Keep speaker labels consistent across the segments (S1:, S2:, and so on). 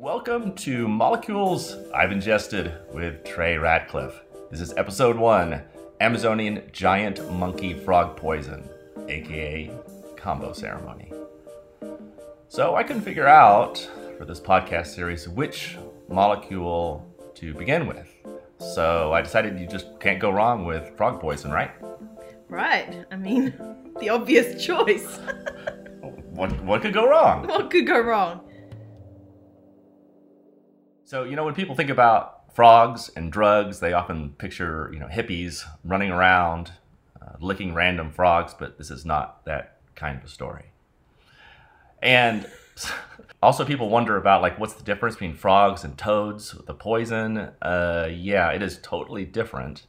S1: Welcome to Molecules I've Ingested with Trey Ratcliffe. This is episode one Amazonian Giant Monkey Frog Poison, aka Kambo Ceremony. So I couldn't figure out for this podcast series which molecule to begin with. So I decided you just can't go wrong with frog poison, right?
S2: Right. I mean, the obvious choice.
S1: What, what could go wrong?
S2: what could go wrong?
S1: So, you know, when people think about frogs and drugs, they often picture, you know, hippies running around uh, licking random frogs, but this is not that kind of a story. And also, people wonder about, like, what's the difference between frogs and toads, the poison? Uh, yeah, it is totally different.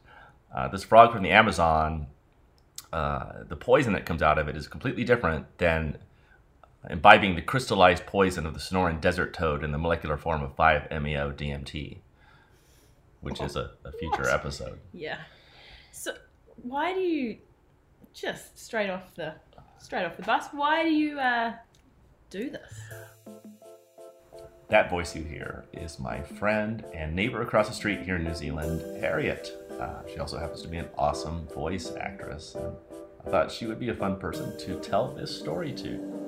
S1: Uh, this frog from the Amazon, uh, the poison that comes out of it is completely different than imbibing the crystallized poison of the Sonoran desert toad in the molecular form of 5-MeO-DMT, which is a, a future
S2: What?
S1: episode.
S2: Yeah. So, why do you just straight off the straight off the bus? Why do you uh, do this?
S1: That voice you hear is my friend and neighbor across the street here in New Zealand, Harriet. Uh, she also happens to be an awesome voice actress, and I thought she would be a fun person to tell this story to.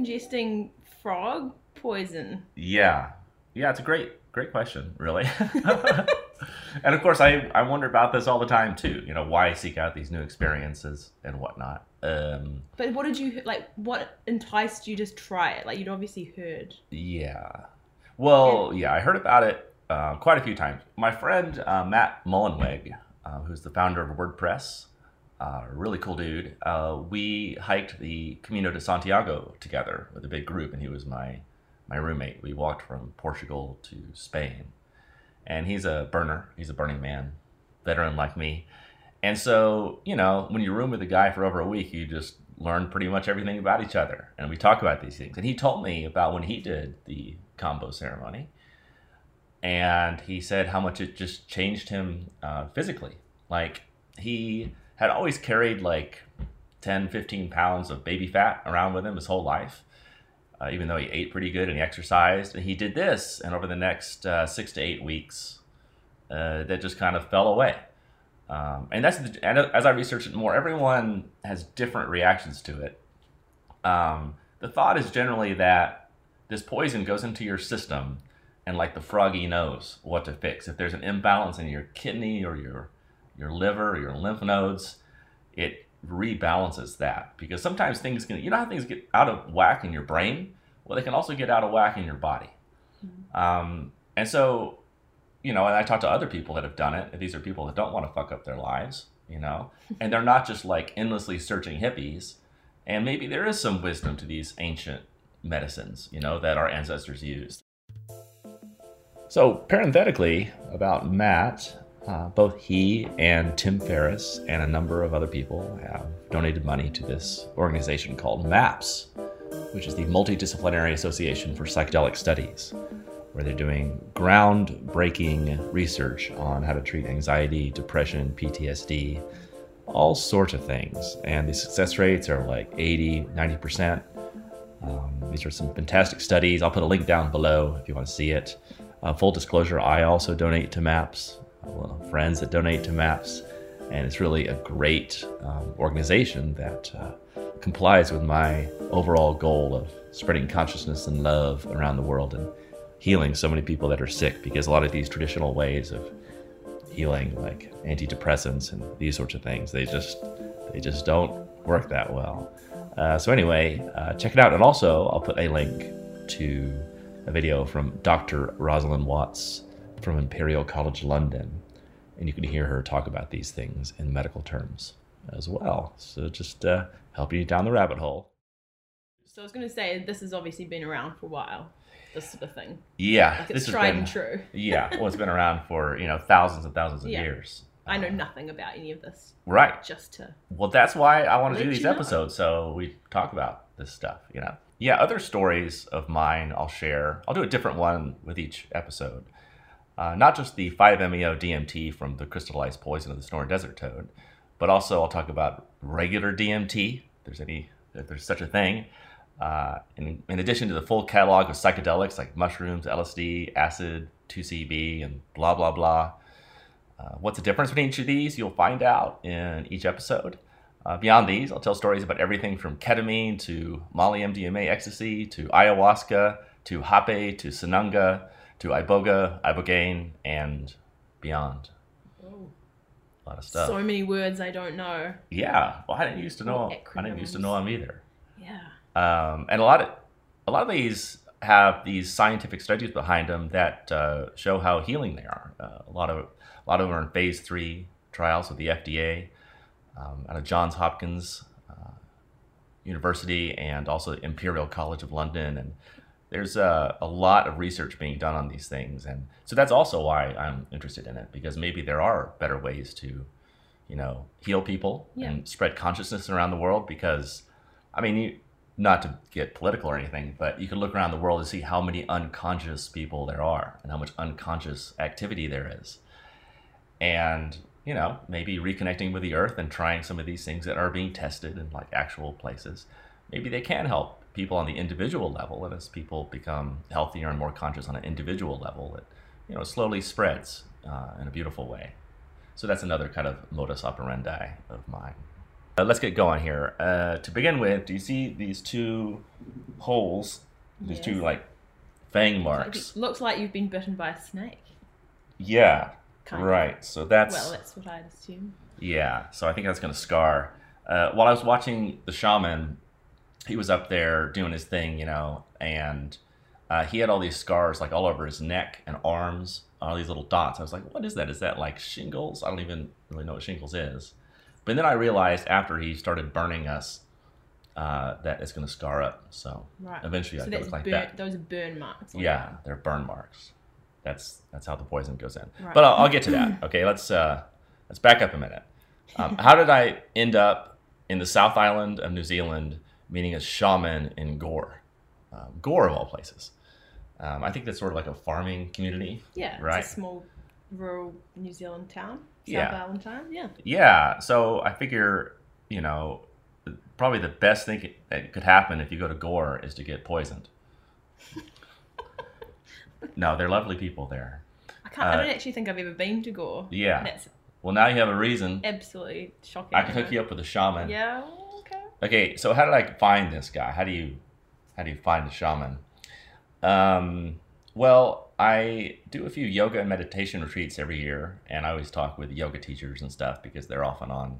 S2: Why are you ingesting frog poison?
S1: Yeah, yeah, it's a great, great question, really. and of course, I, I wonder about this all the time too. You know, why seek out these new experiences and whatnot. Um,
S2: But what did you like? What enticed you to try it? Like you'd obviously heard.
S1: yeah. Well, yeah, I heard about it uh, quite a few times. My friend uh, Matt Mullenweg, uh, who's the founder of WordPress, uh, really cool dude. Uh, we hiked the Camino de Santiago together with a big group, and he was my my roommate. We walked from Portugal to Spain, and he's a burner. He's a Burning Man veteran like me, and so you know when you room with a guy for over a week, you just learn pretty much everything about each other, and we talk about these things. And he told me about when he did the Kambo ceremony, and he said how much it just changed him uh, physically. Like he had always carried like 10, 15 pounds of baby fat around with him his whole life, uh, even though he ate pretty good and he exercised. And he did this, and over the next uh, six to eight weeks, uh, that just kind of fell away. Um, and that's the, and as I researched it more, everyone has different reactions to it. Um, the thought is generally that this poison goes into your system, and like the froggy knows what to fix. If there's an imbalance in your kidney or your your liver your lymph nodes, it rebalances that. Because sometimes things can you know how things get out of whack in your brain? Well they can also get out of whack in your body. Um, and so you know and i talk to other people that have done it. These are people that don't want to fuck up their lives you know? And they're not just like endlessly searching hippies. And maybe there is some wisdom to these ancient medicines you know that our ancestors used. So parenthetically about matt uh, both he and Tim Ferriss and a number of other people have donated money to this organization called MAPS, which is the Multidisciplinary Association for Psychedelic Studies, where they're doing groundbreaking research on how to treat anxiety, depression, PTSD, all sorts of things. And the success rates are like 80, 90%. Um, these are some fantastic studies. I'll put a link down below if you want to see it. Uh, full disclosure, I also donate to MAPS well, friends that donate to MAPS, and it's really a great um, organization that uh, complies with my overall goal of spreading consciousness and love around the world and healing so many people that are sick because a lot of these traditional ways of healing like antidepressants and these sorts of things they just they just don't work that well. Uh, so anyway uh, check it out. And also i'll put a link to a video from dr rosalind watts from Imperial College London, and you can hear her talk about these things in medical terms as well. So just uh, helping you down the rabbit hole.
S2: So I was going to say this has obviously been around for a while. This sort of thing.
S1: Yeah,
S2: Like
S1: this
S2: it's
S1: has
S2: tried
S1: been-
S2: and true.
S1: yeah, well, it's been around for you know thousands and thousands of
S2: Yeah.
S1: years.
S2: I know
S1: Uh,
S2: nothing about any of this.
S1: Right.
S2: Just to
S1: Well, that's why I want to do these
S2: you know.
S1: episodes so we talk about this stuff. You know. Yeah, other stories of mine I'll share. I'll do a different one with each episode. Uh, not just the 5-MeO DMT from the crystallized poison of the Sonoran Desert Toad, but also I'll talk about regular DMT. If there's any, if there's such a thing, Uh, in, in addition to the full catalog of psychedelics like mushrooms, LSD, acid, 2CB, and blah, blah, blah. Uh, what's the difference between each of these? You'll find out in each episode. Uh, beyond these, I'll tell stories about everything from ketamine to Molly MDMA ecstasy to ayahuasca to hape to sananga to iboga, ibogaine, and beyond. A lot of stuff.
S2: So many words I don't know.
S1: yeah, well, I didn't used to know. I didn't used to know them either.
S2: Yeah.
S1: Um, and a lot of a lot of these have these scientific studies behind them that uh, show how healing they are. Uh, a lot of a lot of them are in phase three trials with the FDA um, out of Johns Hopkins uh, University and also Imperial College of London. And there's a, a lot of research being done on these things, and so that's also why I'm interested in it because maybe there are better ways to, you know, heal people
S2: Yeah.
S1: and spread consciousness around the world. Because, I mean, you, not to get political or anything, but you can look around the world and see how many unconscious people there are and how much unconscious activity there is. And, you know, maybe reconnecting with the earth and trying some of these things that are being tested in like actual places. Maybe they can help people on the individual level. And as people become healthier and more conscious on an individual level, it, you know, slowly spreads uh, in a beautiful way. So that's another kind of modus operandi of mine. Uh, let's get going here. Uh, to begin with, do you see these two holes? These two like fang marks.
S2: it looks like you've been bitten by a snake.
S1: Yeah,
S2: Kind of.
S1: right. So that's
S2: Well, that's what I'd assume.
S1: yeah. So I think that's gonna scar. Uh, while I was watching the shaman, he was up there doing his thing, you know, and uh, he had all these scars like all over his neck and arms, all these little dots. I was like, what is that? Is that like shingles? I don't even really know what shingles is. But then I realized after he started burning us uh, that it's gonna scar up. So
S2: Right.
S1: eventually I
S2: so
S1: could look like
S2: burn,
S1: that.
S2: those are burn marks.
S1: Yeah, they're burn marks. That's that's how the poison goes in.
S2: Right.
S1: But I'll, I'll get to that. Okay, let's uh, let's back up a minute. Um, how did I end up in the South Island of New Zealand, meeting a shaman in Gore? Um, Gore of all places. Um, I think that's sort of like a farming community.
S2: Yeah,
S1: Right.
S2: it's a small rural New Zealand town, South
S1: Yeah.
S2: Town. Yeah.
S1: Yeah, so I figure, you know, probably the best thing that could happen if you go to Gore is to get poisoned. no, they're lovely people there.
S2: I can't. I
S1: Uh,
S2: don't actually think I've ever been to Gore.
S1: Yeah.
S2: That's
S1: Well, now you have a reason.
S2: absolutely shocking.
S1: I can hook you up with a shaman.
S2: Yeah. Okay.
S1: So how did I find this guy? How do you how do you find a shaman? Um, well, I do a few yoga and meditation retreats every year, and I always talk with yoga teachers and stuff because they're often on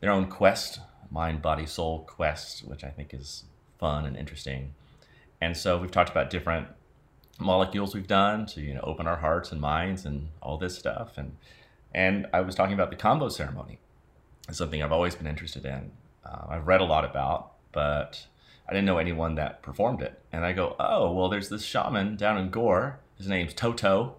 S1: their own quest, mind, body, soul quest, which I think is fun and interesting. And so we've talked about different molecules we've done to you know open our hearts and minds and all this stuff, and and I was talking about the Kambo ceremony. It's something I've always been interested in. Uh, I've read a lot about, but I didn't know anyone that performed it. And I go, oh, well, there's this shaman down in Gore. His name's Toto.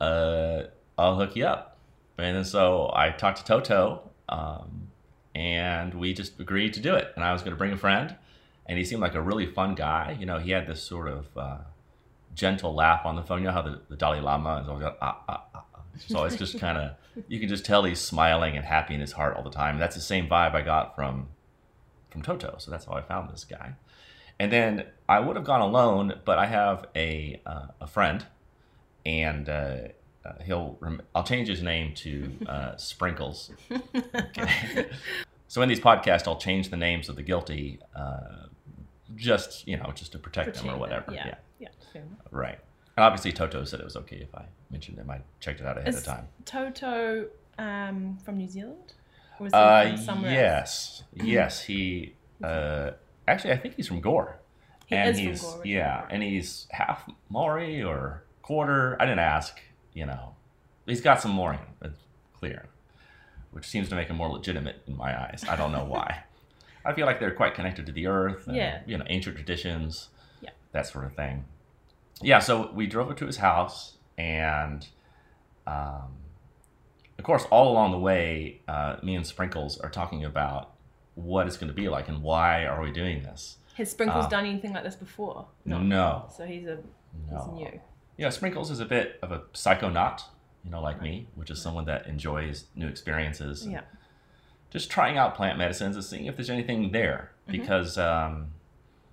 S1: Uh, I'll hook you up. And then so I talked to Toto, um, and we just agreed to do it. And I was going to bring a friend, and he seemed like a really fun guy. You know, he had this sort of uh, gentle laugh on the phone. You know how the, the Dalai Lama is always ah, ah. ah. So it's just kind of, you can just tell he's smiling and happy in his heart all the time. That's the same vibe I got from from Toto. So that's how I found this guy. And then I would have gone alone, but I have a uh, a friend, and uh, uh, he'll rem- I'll change his name to uh, Sprinkles. Okay. so in these podcasts, I'll change the names of the guilty, uh, just you know, just to protect them or whatever.
S2: that-
S1: yeah.
S2: Yeah. Yeah.
S1: Right. And obviously, Toto said it was okay if I mentioned him. I checked it out ahead
S2: Is
S1: of time.
S2: Toto um, from New Zealand? Or is he
S1: Uh,
S2: from somewhere else?
S1: yes, yes. He uh, actually, I think he's from Gore.
S2: He
S1: and
S2: is from
S1: he's
S2: Gore
S1: yeah, and he's half Maori or quarter. I didn't ask. You know, he's got some Maori. It's clear, which seems to make him more legitimate in my eyes. I don't know why. I feel like they're quite connected to the earth. And,
S2: Yeah.
S1: You know, ancient traditions.
S2: Yeah.
S1: That sort of thing. Yeah. So we drove up to his house, and um, of course, all along the way, uh, me and Sprinkles are talking about what it's going to be like and why are we doing this.
S2: Has Sprinkles
S1: Uh,
S2: done anything like this before?
S1: No. no.
S2: So he's a he's new.
S1: Yeah, Sprinkles is a bit of a psychonaut, you know, like me, which is someone that enjoys new experiences.
S2: Yeah.
S1: Just trying out plant medicines and seeing if there's anything there.
S2: Mhm.
S1: Because, um,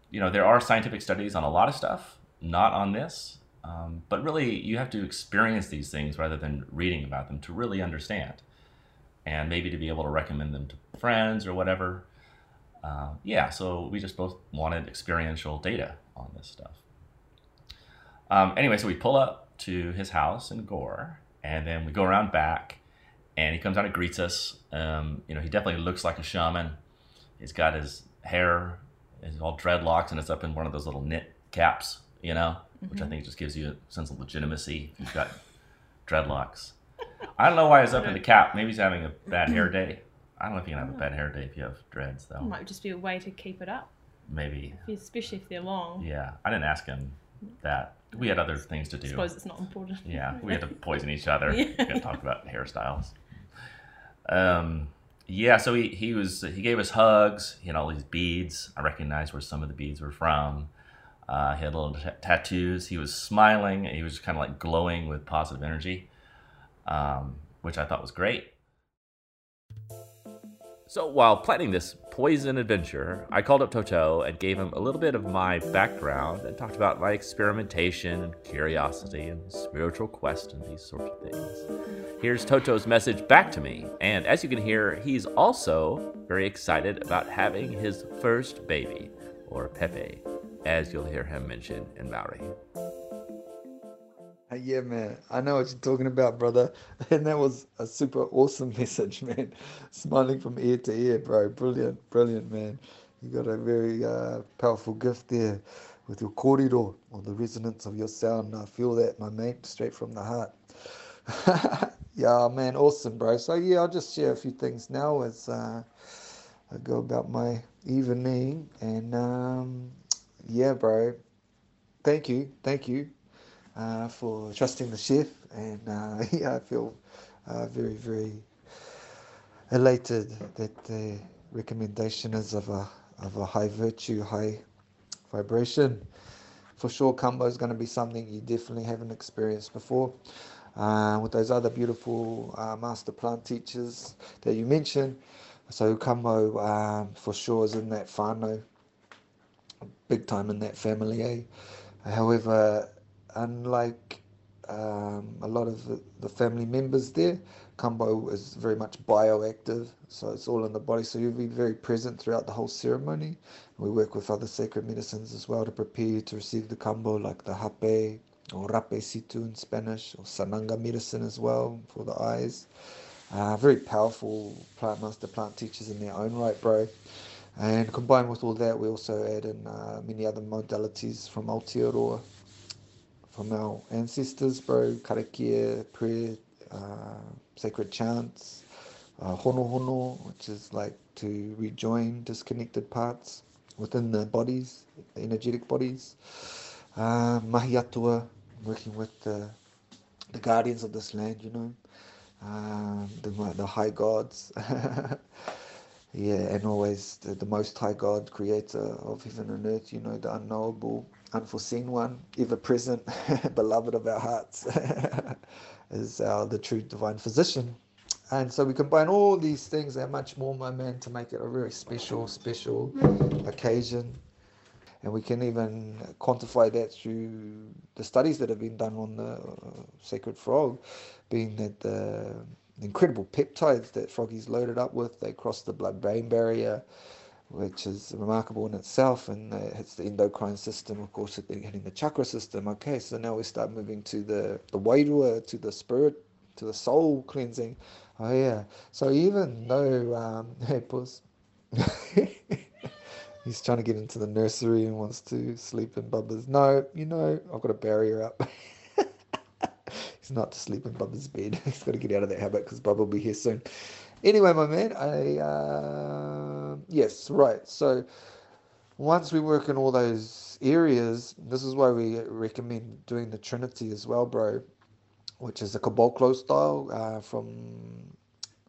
S1: you know, there are scientific studies on a lot of stuff, not on this. Um, but really, you have to experience these things rather than reading about them to really understand, and maybe to be able to recommend them to friends or whatever. Uh, yeah, so we just both wanted experiential data on this stuff. Um, anyway, so we pull up to his house in Gore, and then we go around back, and he comes out and greets us. Um, you know, he definitely looks like a shaman. He's got his hair, his all dreadlocks, and it's up in one of those little knit caps, you know, which I think just gives you a sense of legitimacy. You've got dreadlocks. I don't know why he's up in the cap. Maybe he's having a bad hair day. I don't know if you can have a bad hair day if you have dreads,
S2: It
S1: though.
S2: might just be a way to keep it up,
S1: Maybe.
S2: especially if they're long.
S1: Yeah, I didn't ask him that. We had other things to do.
S2: I suppose it's not important.
S1: Yeah, we had to poison each other.
S2: Yeah.
S1: We had to talk about hairstyles. Um, yeah, so he, he was he gave us hugs. He had all these beads. I recognized where some of the beads were from. Uh, he had little t- tattoos. He was smiling. He was kind of like glowing with positive energy, um, which I thought was great. So while planning this poison adventure, I called up Toto and gave him a little bit of my background and talked about my experimentation and curiosity and spiritual quest and these sorts of things. Here's Toto's message back to me, and as you can hear, he's also very excited about having his first baby, or Pepe, as you'll hear him mention in Maori.
S3: Uh, Yeah, man. I know what you're talking about, brother. And that was a super awesome message, man. Smiling from ear to ear, bro. Brilliant, brilliant, man. You got a very uh, powerful gift there with your kōrero, or the resonance of your sound. I feel that, my mate, straight from the heart. yeah, man, awesome, bro. So, yeah, I'll just share a few things now as uh, I go about my evening. And, um, yeah, bro. Thank you, thank you uh, for trusting the chef, and uh, yeah, I feel uh, very, very elated that the recommendation is of a of a high virtue, high vibration. For sure, Kambo is going to be something you definitely haven't experienced before. Uh, with those other beautiful uh, master plant teachers that you mentioned, so Kambo um, for sure is in that whānau, big time in that family. Eh? However, unlike um, a lot of the, the family members there, Kambo is very much bioactive, so it's all in the body. So you'll be very present throughout the whole ceremony. We work with other sacred medicines as well to prepare you to receive the Kambo, like the hape or rape situ in Spanish, or sananga medicine as well for the eyes. Uh, very powerful plant master plant teachers in their own right, bro. And combined with all that, we also add in uh, many other modalities from Aotearoa, from our ancestors, bro. Karakia, prayer, uh, sacred chants, uh, hono hono, which is like to rejoin disconnected parts within the bodies, energetic bodies. Uh, mahi atua, working with the, the guardians of this land, you know, um, the, the high gods. Yeah, and always the, the Most High God, creator of heaven and earth, you know, the unknowable, unforeseen one, ever present, beloved of our hearts, is our, the true divine physician. And so we combine all these things and much more, my man, to make it a very special, special occasion. And we can even quantify that through the studies that have been done on the uh, sacred frog, being that the incredible peptides that froggies loaded up with, they cross the blood-brain barrier, which is remarkable in itself, and it hits the endocrine system, of course, hitting the chakra system. Okay, so now we start moving to the the wairua, to the spirit, to the soul cleansing. Oh yeah. So even though um, hey puss, he's trying to get into the nursery and wants to sleep in Bubba's. No, you know I've got a barrier up. he's not to sleep in Bubba's bed. he's got to get out of that habit because Bubba will be here soon. Anyway, my man, I uh, yes, right. So once we work in all those areas, this is why we recommend doing the Trinity as well, bro, which is the caboclo style uh, from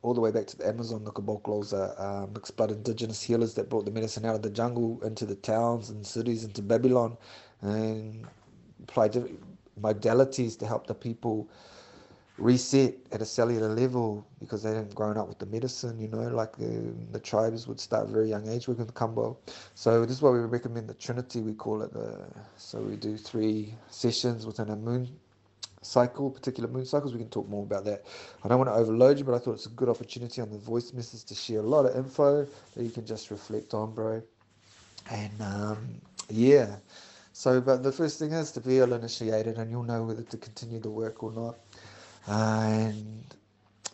S3: all the way back to the Amazon. The caboclos are uh, mixed blood indigenous healers that brought the medicine out of the jungle into the towns and cities, into Babylon, and applied modalities to help the people reset at a cellular level because they hadn't grown up with the medicine, you know, like the, the tribes would start very young age with Kambo. So this is why we recommend the Trinity, we call it. The, so we do three sessions within a moon cycle, particular moon cycles. We can talk more about that. I don't want to overload you, but I thought it's a good opportunity on the voice message to share a lot of info that you can just reflect on, bro. And um, yeah, so but the first thing is to feel initiated, and you'll know whether to continue the work or not. And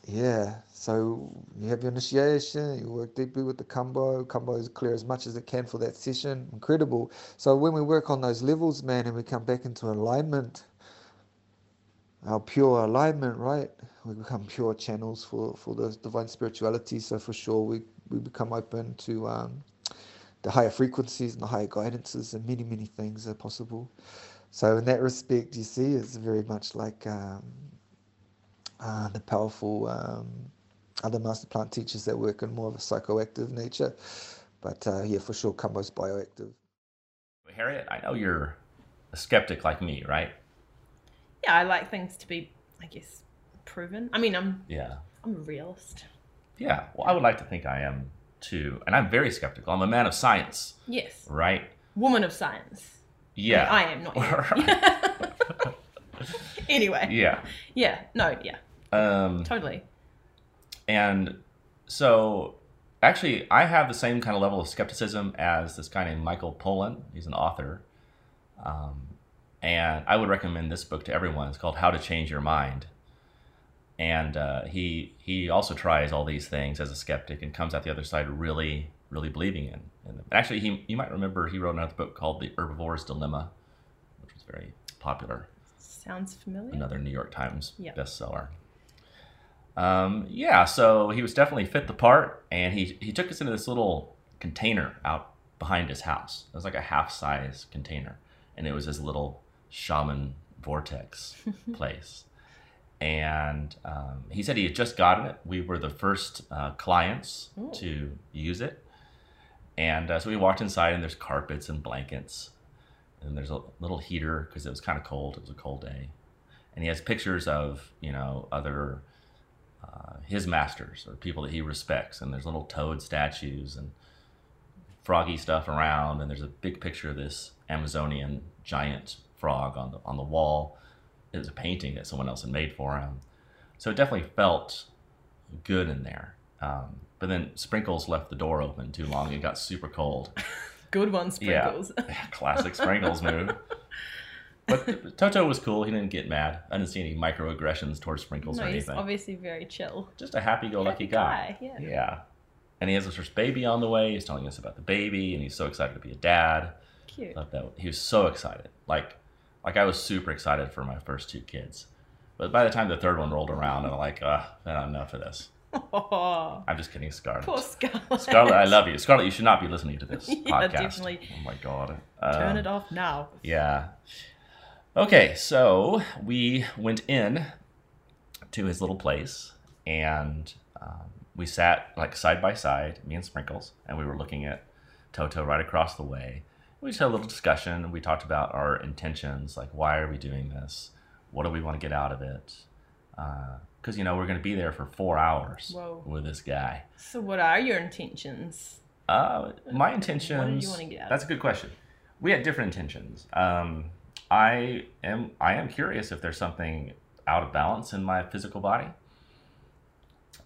S3: yeah, so you have your initiation, you work deeply with the Kambo. Kambo is clear as much as it can for that session. Incredible. So when we work on those levels, man, and we come back into alignment, our pure alignment, right? We become pure channels for, for the divine spirituality. So for sure, we, we become open to um, the higher frequencies and the higher guidances, and many, many things are possible. So in that respect, you see, it's very much like um, uh, the powerful um, other master plant teachers that work in more of a psychoactive nature. But uh, yeah, for sure, Kambo's bioactive.
S1: Harriet, I know you're a skeptic like me, right?
S2: Yeah, I like things to be, I guess, proven. I mean, I'm
S1: Yeah.
S2: I'm a realist.
S1: Yeah. Well, I would like to think I am too. And I'm very skeptical. I'm a man of science,
S2: Yes,
S1: right?
S2: woman of science.
S1: Yeah.
S2: I am not. anyway,
S1: yeah.
S2: yeah, no, yeah,
S1: Um,
S2: totally.
S1: and so, actually, I have the same kind of level of skepticism as this guy named Michael Pollan. He's an author. Um, and I would recommend this book to everyone. It's called How to Change Your Mind. And uh, he he also tries all these things as a skeptic and comes out the other side really really believing in, in them. Actually, he you might remember he wrote another book called The Herbivore's Dilemma, which was very popular
S2: Sounds familiar.
S1: another New York Times
S2: Yeah.
S1: bestseller. Um, yeah, so he was definitely fit the part, and he he took us into this little container out behind his house. It was like a half size container, and it was his little shaman vortex place. And um, he said he had just gotten it. We were the first uh, clients
S2: Ooh.
S1: to use it. And uh, so we walked inside, and there's carpets and blankets and there's a little heater because it was kind of cold. It was a cold day, and he has pictures of you know other uh, his masters or people that he respects, and there's little toad statues and froggy stuff around, and there's a big picture of this Amazonian giant frog on the on the wall. It was a painting that someone else had made for him, so it definitely felt good in there. Um, but then Sprinkles left the door open too long. It got super cold.
S2: Good one, Sprinkles. Yeah.
S1: Classic Sprinkles move. But Toto was cool. He didn't get mad. I didn't see any microaggressions towards Sprinkles
S2: no,
S1: or
S2: he's
S1: anything.
S2: obviously very chill.
S1: Just a happy-go-lucky
S2: Happy
S1: guy.
S2: guy, yeah.
S1: Yeah. And he has his first baby on the way. He's telling us about the baby, and he's so excited to be a dad.
S2: Cute.
S1: That he was so excited. Like, like I was super excited for my first two kids. But by the time the third one rolled around, I'm like, ugh, not enough of this.
S2: Oh,
S1: I'm just kidding, Scarlett.
S2: poor Scarlett.
S1: Scarlett, I love you. Scarlett, you should not be listening to this
S2: Yeah,
S1: podcast.
S2: definitely.
S1: Oh my god.
S2: Turn
S1: Um,
S2: it off now.
S1: Yeah. Okay, so we went in to his little place and um, we sat like side by side, me and Sprinkles, and we were looking at Toto right across the way. We just had a little discussion. We talked about our intentions, like why are we doing this? What do we want to get out of it? Because you know we're going to be there for four hours
S2: Whoa.
S1: with this guy.
S2: So, what are your intentions?
S1: Uh, my intentions.
S2: What did you wanna get out of
S1: That's a good question. We had different intentions. Um, I am I am curious if there's something out of balance in my physical body.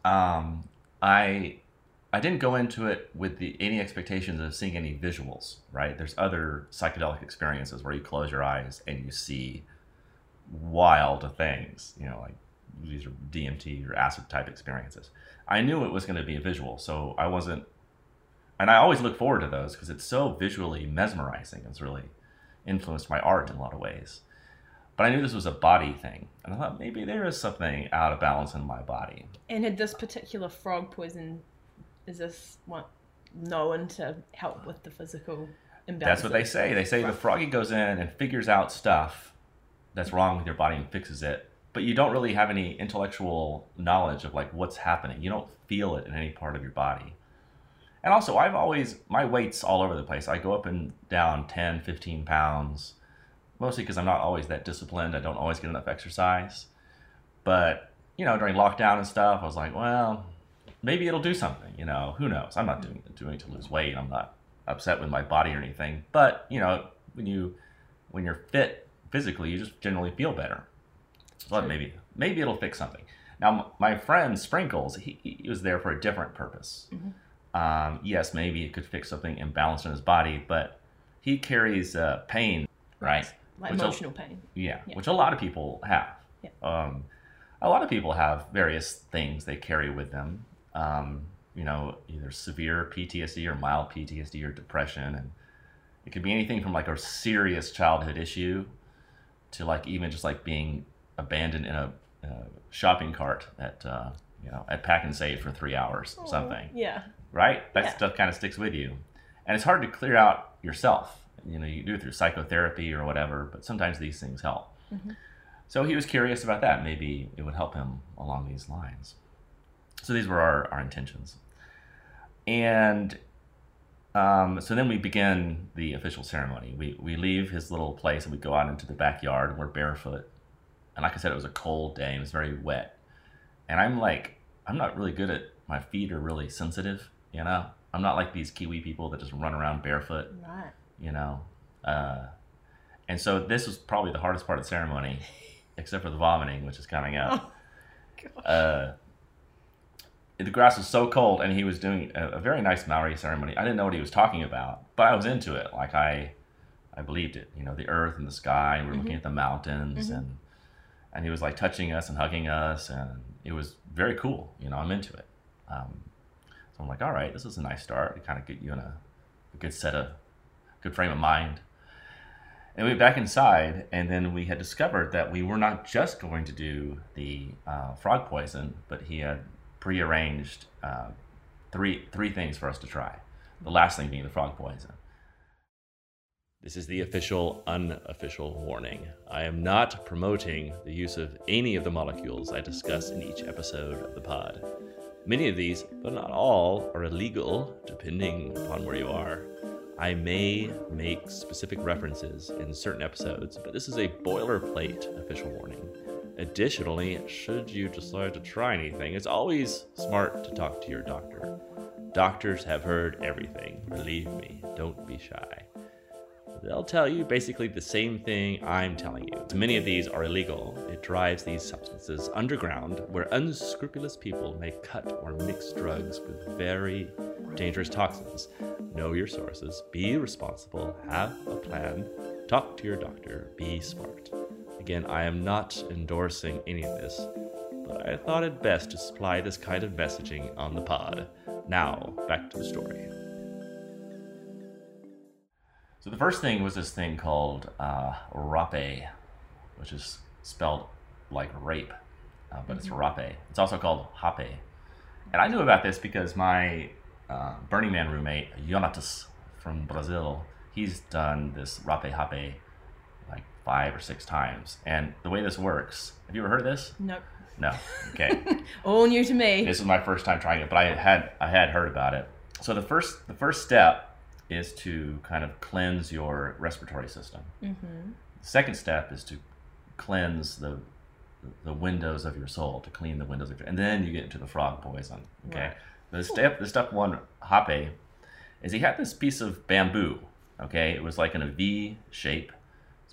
S1: Um, I I didn't go into it with the any expectations of seeing any visuals. Right? There's other psychedelic experiences where you close your eyes and you see wild things. You know, like these are DMT or acid type experiences. I knew it was going to be a visual, so I wasn't and I always look forward to those because it's so visually mesmerizing. It's really influenced my art in a lot of ways. But I knew this was a body thing, and I thought maybe there is something out of balance in my body.
S2: And had this particular frog poison, is this what known to help with the physical imbalance?
S1: That's what they say. They say the froggy goes in and figures out stuff that's wrong with your body and fixes it, but you don't really have any intellectual knowledge of like what's happening. You don't feel it in any part of your body. And also, I've always, my weight's all over the place. I go up and down 10, 15 pounds, mostly because I'm not always that disciplined. I don't always get enough exercise. But you know, during lockdown and stuff, I was like, well, maybe it'll do something. You know, who knows? I'm not doing doing it to lose weight. I'm not upset with my body or anything. But you know, when you when you're fit physically, you just generally feel better. So maybe maybe it'll fix something. Now, my friend Sprinkles, he, he was there for a different purpose. Um, yes, maybe it could fix something imbalanced in his body, but he carries uh, pain, right?
S2: Like
S1: Which a-
S2: emotional pain.
S1: Yeah,
S2: Yeah.
S1: which a lot of people have.
S2: Yeah.
S1: Um, a lot of people have various things they carry with them. Um, you know, either severe PTSD or mild PTSD or depression, and it could be anything from like a serious childhood issue to like even just like being abandoned in a, uh shopping cart at uh, you know at Pak'nSave for three hours or something
S2: Yeah.
S1: right? That
S2: Yeah.
S1: stuff kind of sticks with you. And it's hard to clear out yourself. You know, you do it through psychotherapy or whatever, but sometimes these things help.
S2: Mhm.
S1: So he was curious about that. Maybe it would help him along these lines. So these were our, our intentions. And um, so then we begin the official ceremony. We, we leave his little place and we go out into the backyard and we're barefoot. And like I said, it was a cold day and it was very wet. And I'm like, I'm not really good at my feet are really sensitive, you know? I'm not like these Kiwi people that just run around barefoot,
S2: Right.
S1: you know? Uh, and so this was probably the hardest part of the ceremony, except for the vomiting, which is coming up.
S2: Oh.
S1: Uh, the grass was so cold, and he was doing a, a very nice Maori ceremony. I didn't know what he was talking about, but I was into it. Like I, I believed it. You know, the earth and the sky. We we're looking at the mountains,
S2: Mhm.
S1: and and he was like touching us and hugging us, and it was very cool. You know, I'm into it. Um, so I'm like, all right, this is a nice start to kind of get you in a, a good set of, good frame of mind. And we went back inside, and then we had discovered that we were not just going to do the uh, frog poison, but he had prearranged uh, three three things for us to try. The last thing being the frog poison. This is the official, unofficial warning. I am not promoting the use of any of the molecules I discuss in each episode of the pod. Many of these, but not all, are illegal, depending upon where you are. I may make specific references in certain episodes, but this is a boilerplate official warning. Additionally, should you decide to try anything, it's always smart to talk to your doctor. Doctors have heard everything, believe me, don't be shy. They'll tell you basically the same thing I'm telling you. Many of these are illegal. It drives these substances underground where unscrupulous people may cut or mix drugs with very dangerous toxins. Know your sources, be responsible, have a plan, talk to your doctor, be smart. Again, I am not endorsing any of this, but I thought it best to supply this kind of messaging on the pod. Now, back to the story. So the first thing was this thing called uh, rape, which is spelled like rape, uh, but it's rape. It's also called hape. And I knew about this because my uh, Burning Man roommate, Jonatas from Brazil, he's done this rape hape like five or six times. And the way this works, have you ever heard of this?
S2: Nope.
S1: No. Okay.
S2: All new to me.
S1: this is my first time trying it, but I had I had heard about it. So the first the first step is to kind of cleanse your respiratory system.
S2: Mm-hmm.
S1: The second step is to cleanse the the windows of your soul, to clean the windows of your, and then you get into the frog poison. Okay.
S2: Right.
S1: The step the step one hape is he had this piece of bamboo. Okay, it was like in a V shape.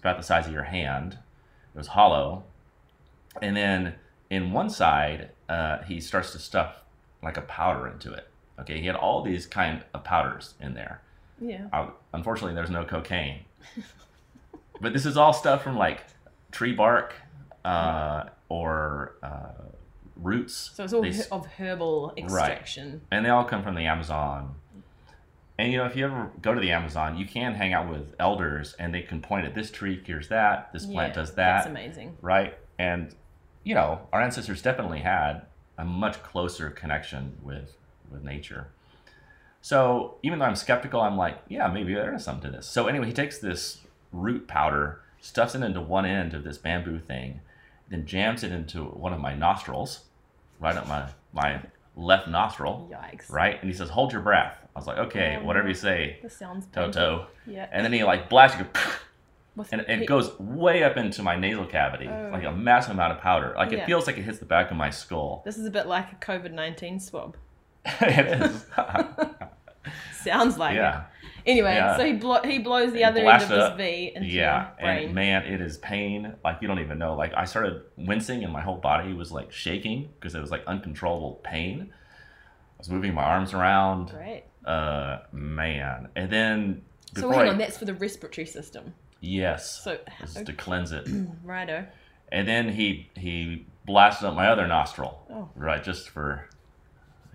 S1: It's about the size of your hand. It was hollow, and then in one side uh, he starts to stuff like a powder into it. Okay, he had all these kind of powders in there.
S2: Yeah.
S1: Uh, unfortunately, there's no cocaine. but this is all stuff from like tree bark uh, or uh, roots.
S2: So it's all
S1: They
S2: he- of herbal extraction.
S1: and they all come from the Amazon. And you know, if you ever go to the Amazon, you can hang out with elders, and they can point at this tree cures that, this plant
S2: Yeah,
S1: does that,
S2: That's amazing.
S1: right? And you know, our ancestors definitely had a much closer connection with with nature. So even though I'm skeptical, I'm like, yeah, maybe there is something to this. So anyway, he takes this root powder, stuffs it into one end of this bamboo thing, then jams it into one of my nostrils, right up my my left nostril,
S2: Yikes.
S1: right? And he says, hold your breath. I was like, okay,
S2: Oh,
S1: whatever you say,
S2: This sounds.
S1: Toto.
S2: Yeah.
S1: And then he like blasts you, and it goes way up into my nasal cavity,
S2: Oh.
S1: like a massive amount of powder. Like
S2: Yeah.
S1: it feels like it hits the back of my skull.
S2: This is a bit like a COVID nineteen swab.
S1: it is.
S2: Sounds like
S1: yeah,
S2: it. Anyway,
S1: Yeah.
S2: so he blo- he blows the
S1: He
S2: other end of
S1: his.
S2: V into
S1: yeah,
S2: brain.
S1: and man, it is pain. Like you don't even know. Like I started wincing, and my whole body was like shaking because it was like uncontrollable pain. I was moving my arms around.
S2: Great.
S1: Uh, man, and then
S2: So hang
S1: I-
S2: on, that's for the respiratory system.
S1: yes,
S2: So
S1: this is to cleanse it.
S2: righto.
S1: and then he he blasted up my other nostril,
S2: Oh.
S1: right, just for,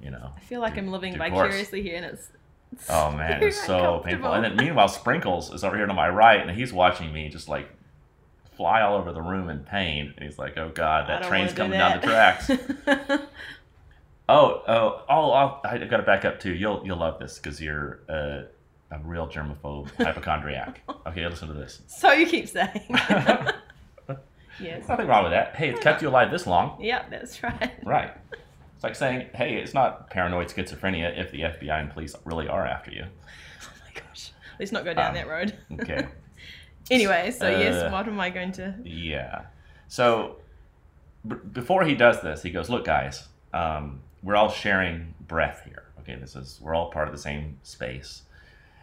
S1: you know.
S2: I feel like
S1: due-
S2: I'm living vicariously here, and it's. it's
S1: Oh man, it's so painful. And then meanwhile, Sprinkles is over here to my right, and he's watching me just like fly all over the room in pain. And he's like, "Oh God, that train's coming down the tracks." oh, oh, oh! I'll, I got to back up too. You'll you'll love this because you're uh, a real germaphobe, hypochondriac. Okay, listen to this.
S2: so you keep saying. yes.
S1: Nothing wrong with that. Hey, it's kept you alive this long.
S2: Yep, that's right.
S1: Right. It's like saying, hey, it's not paranoid schizophrenia if the FBI and police really are after you.
S2: Oh my gosh. Let's not go down
S1: Um,
S2: that road.
S1: Okay.
S2: Anyway, so
S1: Uh,
S2: yes, what am I going to?
S1: yeah. So b- before he does this, he goes, look, guys, um, we're all sharing breath here. Okay, this is, we're all part of the same space.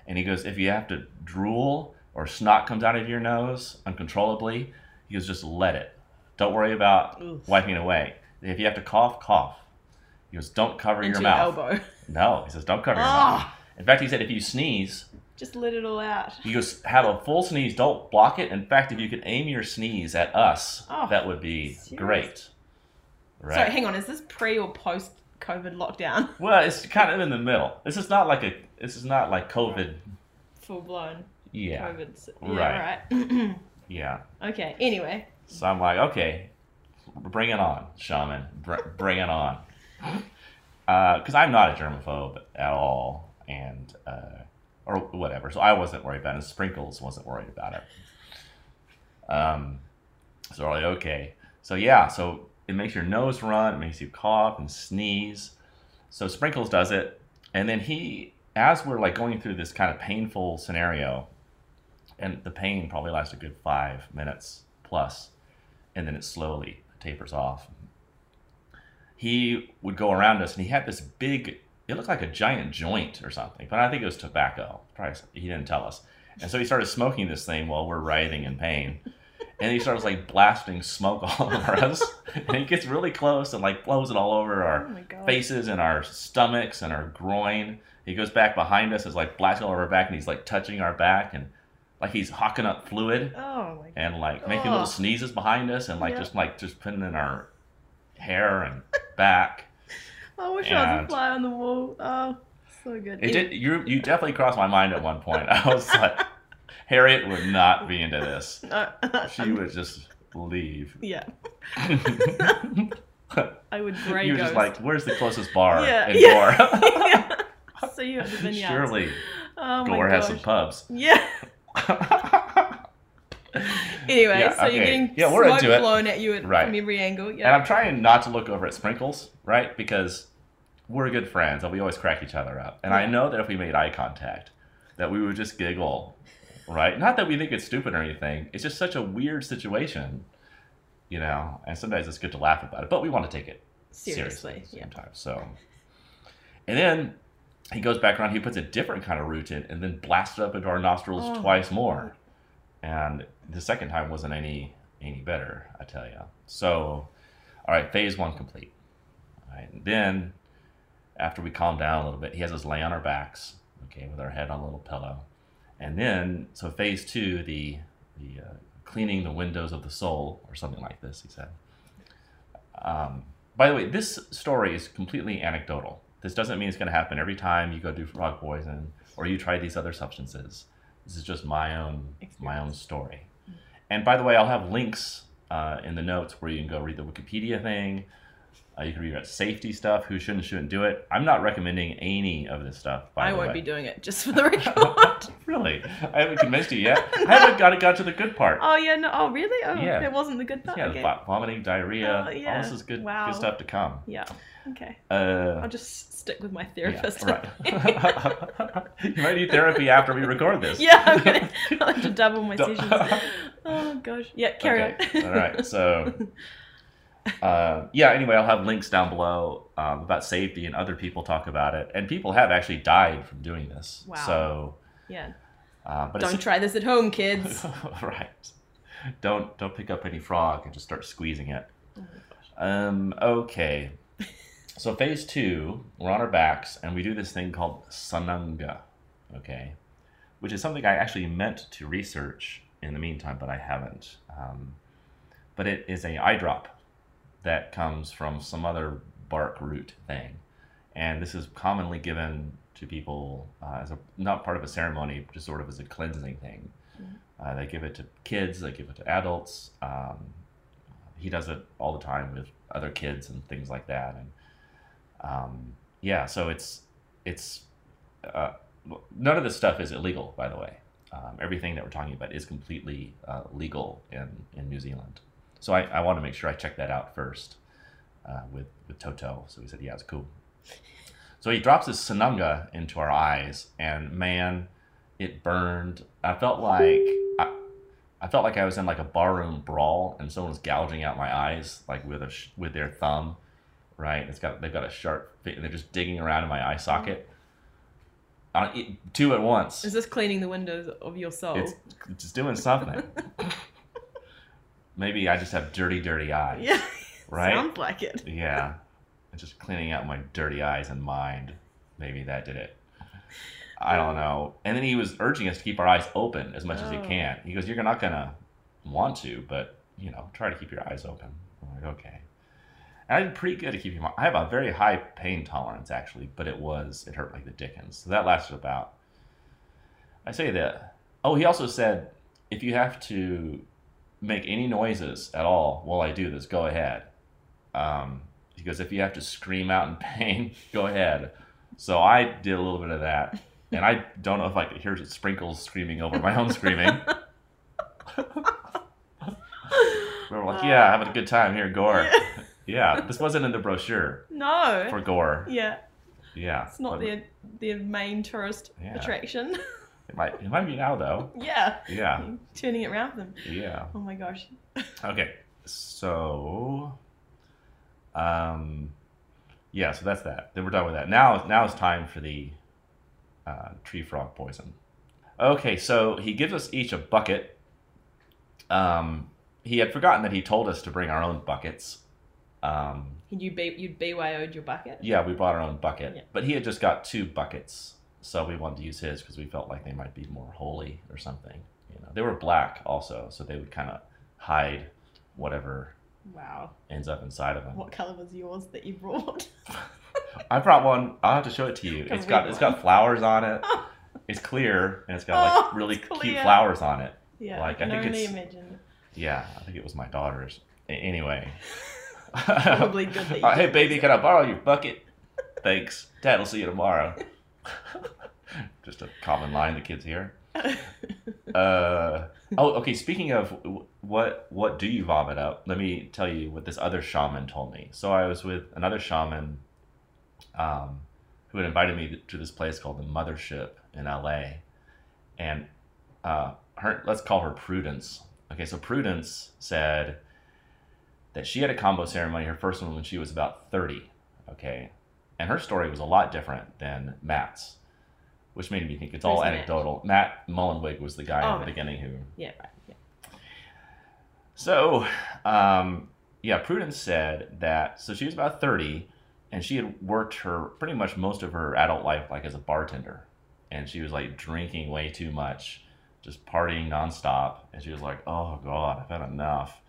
S1: And he goes, if you have to drool or snot comes out of your nose uncontrollably, he goes, just let it. Don't worry about
S2: Oof.
S1: wiping it away. If you have to cough, cough. He goes, don't cover
S2: Into
S1: your
S2: your
S1: mouth.
S2: elbow.
S1: No, he says, don't cover your mouth.
S2: Ah,
S1: In fact, he said if you sneeze,
S2: just let it all out.
S1: he goes, have a full sneeze. Don't block it. In fact, if you could aim your sneeze at us,
S2: Oh,
S1: that would be
S2: serious?
S1: great. Right.
S2: Sorry, hang on. Is this pre or post COVID lockdown?
S1: well, it's kind of in the middle. This is not like a. This is not like COVID.
S2: Full blown
S1: Yeah.
S2: COVID. s-
S1: Right.
S2: Yeah, right.
S1: Yeah.
S2: okay. Anyway,
S1: So I'm like, okay, bring it on, shaman. Br- bring it on. Because I'm not a germaphobe at all, and uh, or whatever. So I wasn't worried about it. And Sprinkles wasn't worried about it. Um, so we're like, okay. So yeah, so it makes your nose run, it makes you cough and sneeze. So Sprinkles does it, and then he, as we're like going through this kind of painful scenario, and the pain probably lasts a good five minutes plus, and then it slowly tapers off. He would go around us, and he had this big. It looked like a giant joint or something, but I think it was tobacco. Probably he didn't tell us. And so he started smoking this thing while we're writhing in pain. And he starts like blasting smoke all over us. And he gets really close and like blows it all over our
S2: oh
S1: faces and our stomachs and our groin. He goes back behind us, is like blasting all over our back, and he's like touching our back and like he's hawking up fluid
S2: Oh my god.
S1: and like making little sneezes behind us and like
S2: Yeah.
S1: just like just putting in our hair and back.
S2: I wish I was a fly on the wall. Oh, so good.
S1: It did you you definitely crossed my mind at one point. I was like, Harriet would not be into this. She would just leave.
S2: Yeah, I would grey
S1: were
S2: ghost.
S1: just like, where's the closest bar
S2: Yeah,
S1: in
S2: yeah.
S1: Gore?
S2: yeah. See you have the vineyard.
S1: Surely
S2: oh
S1: Gore has some pubs.
S2: Yeah. Anyway,
S1: Yeah,
S2: so
S1: okay.
S2: you're getting
S1: Yeah, we're
S2: smoke blown at you at,
S1: Right.
S2: from every angle. Yeah.
S1: And I'm trying not to look over at Sprinkles, right? Because we're good friends and we always crack each other up. And I know that if we made eye contact, that we would just giggle, right? Not that we think it's stupid or anything. It's just such a weird situation, you know. And sometimes it's good to laugh about it, but we want to take it seriously,
S2: Seriously. Yeah.
S1: sometimes. So, and then he goes back around. He puts a different kind of root in, and then blasts it up into our nostrils
S2: Oh.
S1: twice more. And the second time wasn't any any better, I tell you. So, all right, phase one complete. All right, and then after we calm down a little bit, he has us lay on our backs, okay, with our head on a little pillow, and then so phase two, the the uh, cleaning the windows of the soul, or something like this, he said. Um, by the way, this story is completely anecdotal. This doesn't mean it's going to happen every time you go do frog poison or you try these other substances. This is just my own my own story. And by the way, I'll have links uh, in the notes where you can go read the Wikipedia thing. Uh, you can read about safety stuff, who should and shouldn't do it. I'm not recommending any of this stuff. By
S2: I won't
S1: way.
S2: be doing it, just for the record.
S1: really, I haven't convinced you yet. I haven't got got to the good part.
S2: oh yeah, no. Oh really? Oh,
S1: Yeah.
S2: that wasn't the good part.
S1: yeah,
S2: okay.
S1: vomiting, diarrhea.
S2: Oh, yeah.
S1: All this is good,
S2: Wow.
S1: good stuff to come.
S2: Yeah. Okay.
S1: Uh,
S2: I'll just stick with my
S1: Yeah,
S2: therapist.
S1: right. you might need therapy after we record this.
S2: Yeah, I'm gonna I'll have to double my sessions. Oh gosh. Yeah, carry
S1: Okay,
S2: on.
S1: All right. So, uh, yeah. Anyway, I'll have links down below um, about safety, and other people talk about it, and people have actually died from doing this.
S2: Wow.
S1: So,
S2: yeah.
S1: uh, but
S2: Don't try this at home, kids.
S1: right. Don't don't pick up any frog and just start squeezing it.
S2: Oh.
S1: Um. Okay. So phase two, we're on our backs, and we do this thing called sananga. Okay, which is something I actually meant to research in the meantime, but I haven't. Um, but it is a eye drop that comes from some other bark root thing, and this is commonly given to people uh, as a not part of a ceremony, just sort of as a cleansing thing. Uh, they give it to kids, they give it to adults. Um, he does it all the time with other kids and things like that, and um, yeah, so it's it's uh, none of this stuff is illegal, by the way. Um, everything that we're talking about is completely uh, legal in, in New Zealand. So I, I want to make sure I check that out first uh, with, with Toto. So he said, yeah, it's cool. So he drops his sananga into our eyes, and man, it burned. I felt like I, I felt like I was in like a barroom brawl, and someone was gouging out my eyes like with a sh- with their thumb, right? It's got they've got a sharp, and they're just digging around in my eye socket. Uh, it, two at once.
S2: Is this cleaning the windows of your soul?
S1: It's just doing something. Maybe I just have dirty, dirty eyes.
S2: yeah.
S1: Right?
S2: Sounds like it.
S1: Yeah. It's just cleaning out my dirty eyes and mind. Maybe that did it. I don't know. And then he was urging us to keep our eyes open as much as you
S2: Oh.
S1: can. He goes, You're not going to want to, but, you know, try to keep your eyes open. I'm like, Okay. And I did pretty good at keeping my. I have a very high pain tolerance, actually, but it was, it hurt like the dickens. So that lasted about. I say that. Oh, he also said, If you have to make any noises at all while I do this, go ahead. Um, he goes, if you have to scream out in pain, go ahead. So I did a little bit of that, and I don't know if I could hear sprinkles screaming over my own screaming. we were like, yeah, having a good time here, Gore. Yeah, this wasn't in the brochure
S2: No.
S1: for Gore.
S2: yeah.
S1: Yeah,
S2: It's not
S1: but
S2: their their main tourist
S1: Yeah.
S2: attraction.
S1: It might, it might be now though.
S2: yeah.
S1: Yeah,
S2: You're turning it around them.
S1: yeah.
S2: Oh my gosh.
S1: Okay, so, um, yeah, so that's that. Then we're done with that. Now, now it's time for the uh, tree frog poison. Okay, so he gives us each a bucket. Um, he had forgotten that he told us to bring our own buckets. Um,
S2: You'd B you'd BYO'd your bucket.
S1: yeah, we brought our own bucket,
S2: Yeah.
S1: but he had just got two buckets, so we wanted to use his because we felt like they might be more holy or something. You know, they were black also, so they would kind of hide whatever
S2: Wow.
S1: ends up inside of them.
S2: What color was yours that you brought?
S1: I brought one. I'll have to show it to you.
S2: A
S1: It's got it's got flowers on it. It's clear and it's got like
S2: Oh,
S1: really cute flowers on it.
S2: yeah.
S1: Like,
S2: I
S1: I think it's-
S2: imagine.
S1: Yeah, I think it was my daughter's. Anyway.
S2: Probably good
S1: Uh, hey baby, can I borrow your bucket? Thanks. Dad will see you tomorrow. Just a common line the kids hear. Uh, oh, okay. Speaking of what, what do you vomit up? Let me tell you what this other shaman told me. So I was with another shaman, um, who had invited me to this place called the Mothership in LA, and uh, her let's call her Prudence. Okay, so Prudence said that she had a Kambo ceremony, her first one when she was about thirty. Okay, and her story was a lot different than Matt's. Which made me think it's all
S2: Matt?
S1: anecdotal. Matt Mullenweg was the guy
S2: Oh,
S1: in the
S2: Matt.
S1: beginning who
S2: yeah, right. Yeah.
S1: so, um, yeah, Prudence said that. So she was about thirty, and she had worked her pretty much most of her adult life like as a bartender, and she was like drinking way too much, just partying nonstop, and she was like, "Oh God, I've had enough."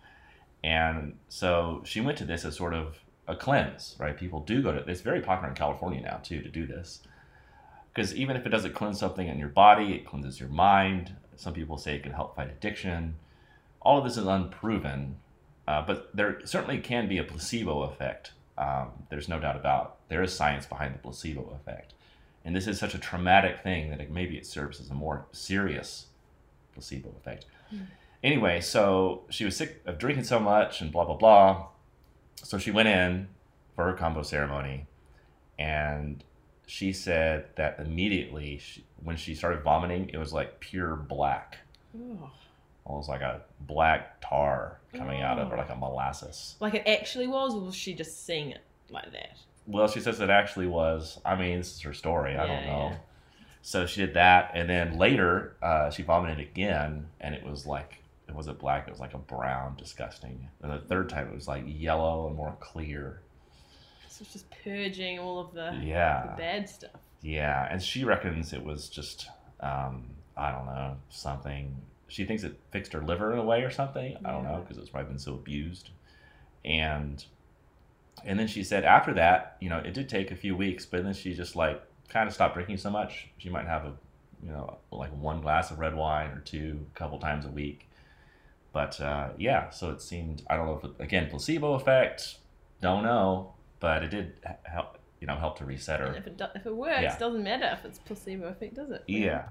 S1: And so she went to this as sort of a cleanse, right? People do go to. It's very popular in California now too to do this, because even if it doesn't cleanse something in your body, it cleanses your mind. Some people say it can help fight addiction all of this is unproven, uh, but there certainly can be a placebo effect. Um, there's no doubt about. There is science behind the placebo effect, and this is such a traumatic thing that it, maybe it serves as a more serious placebo effect. Anyway, so she was sick of drinking so much and blah blah blah. So she went in for her Kambo ceremony, and she said that immediately she, when she started vomiting, it was like pure black. Almost like a black tar coming out of her, like a molasses.
S2: Like it actually was, or was she just seeing it like that?
S1: Well, she says it actually was. I mean, this is her story. I don't know.
S2: yeah.
S1: So she did that, and then later uh, she vomited again, and it was like it wasn't black; it was like a brown, disgusting. And the third time it was like yellow and more clear.
S2: So it's just purging all of the, the
S1: Yeah,
S2: bad stuff.
S1: yeah. And she reckons it was just um, I don't know something. She thinks it fixed her liver in a way or something. I don't know because it's probably been so abused. And and then she said after that, you know, it did take a few weeks, but then she just like kind of stopped drinking so much. She might have a, you know, like one glass of red wine or two a couple times a week. But uh, yeah, so it seemed I don't know if it, again placebo effect, don't know, but it did help, you know, help to reset her.
S2: And if it do, if it works,
S1: Yeah.
S2: doesn't matter if it's placebo effect, does it?
S1: Yeah.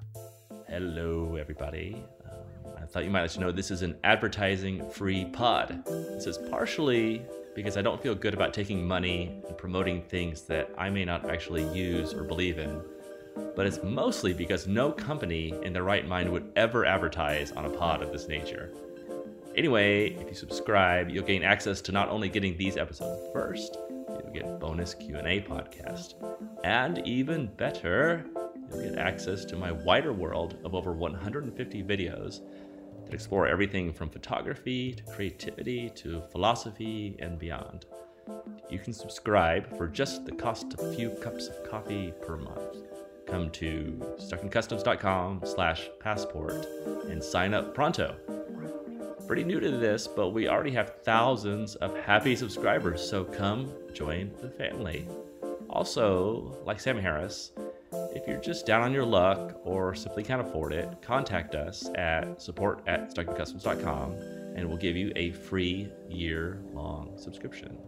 S1: Hello, everybody. Um, I thought you might let you know this is an advertising free pod. This is partially because I don't feel good about taking money and promoting things that I may not actually use or believe in, but it's mostly because no company in their right mind would ever advertise on a pod of this nature. Anyway, if you subscribe, you'll gain access to not only getting these episodes first, you'll get bonus Q&A podcast, and even better, you'll get access to my wider world of over 150 videos that explore everything from photography to creativity to philosophy and beyond. You can subscribe for just the cost of a few cups of coffee per month. Come to stuckincustoms.com slash passport and sign up pronto. Pretty new to this, but we already have thousands of happy subscribers, so come join the family. Also, like Sam Harris, if you're just down on your luck or simply can't afford it, contact us at support at stuckincustoms.com and we'll give you a free year long subscription.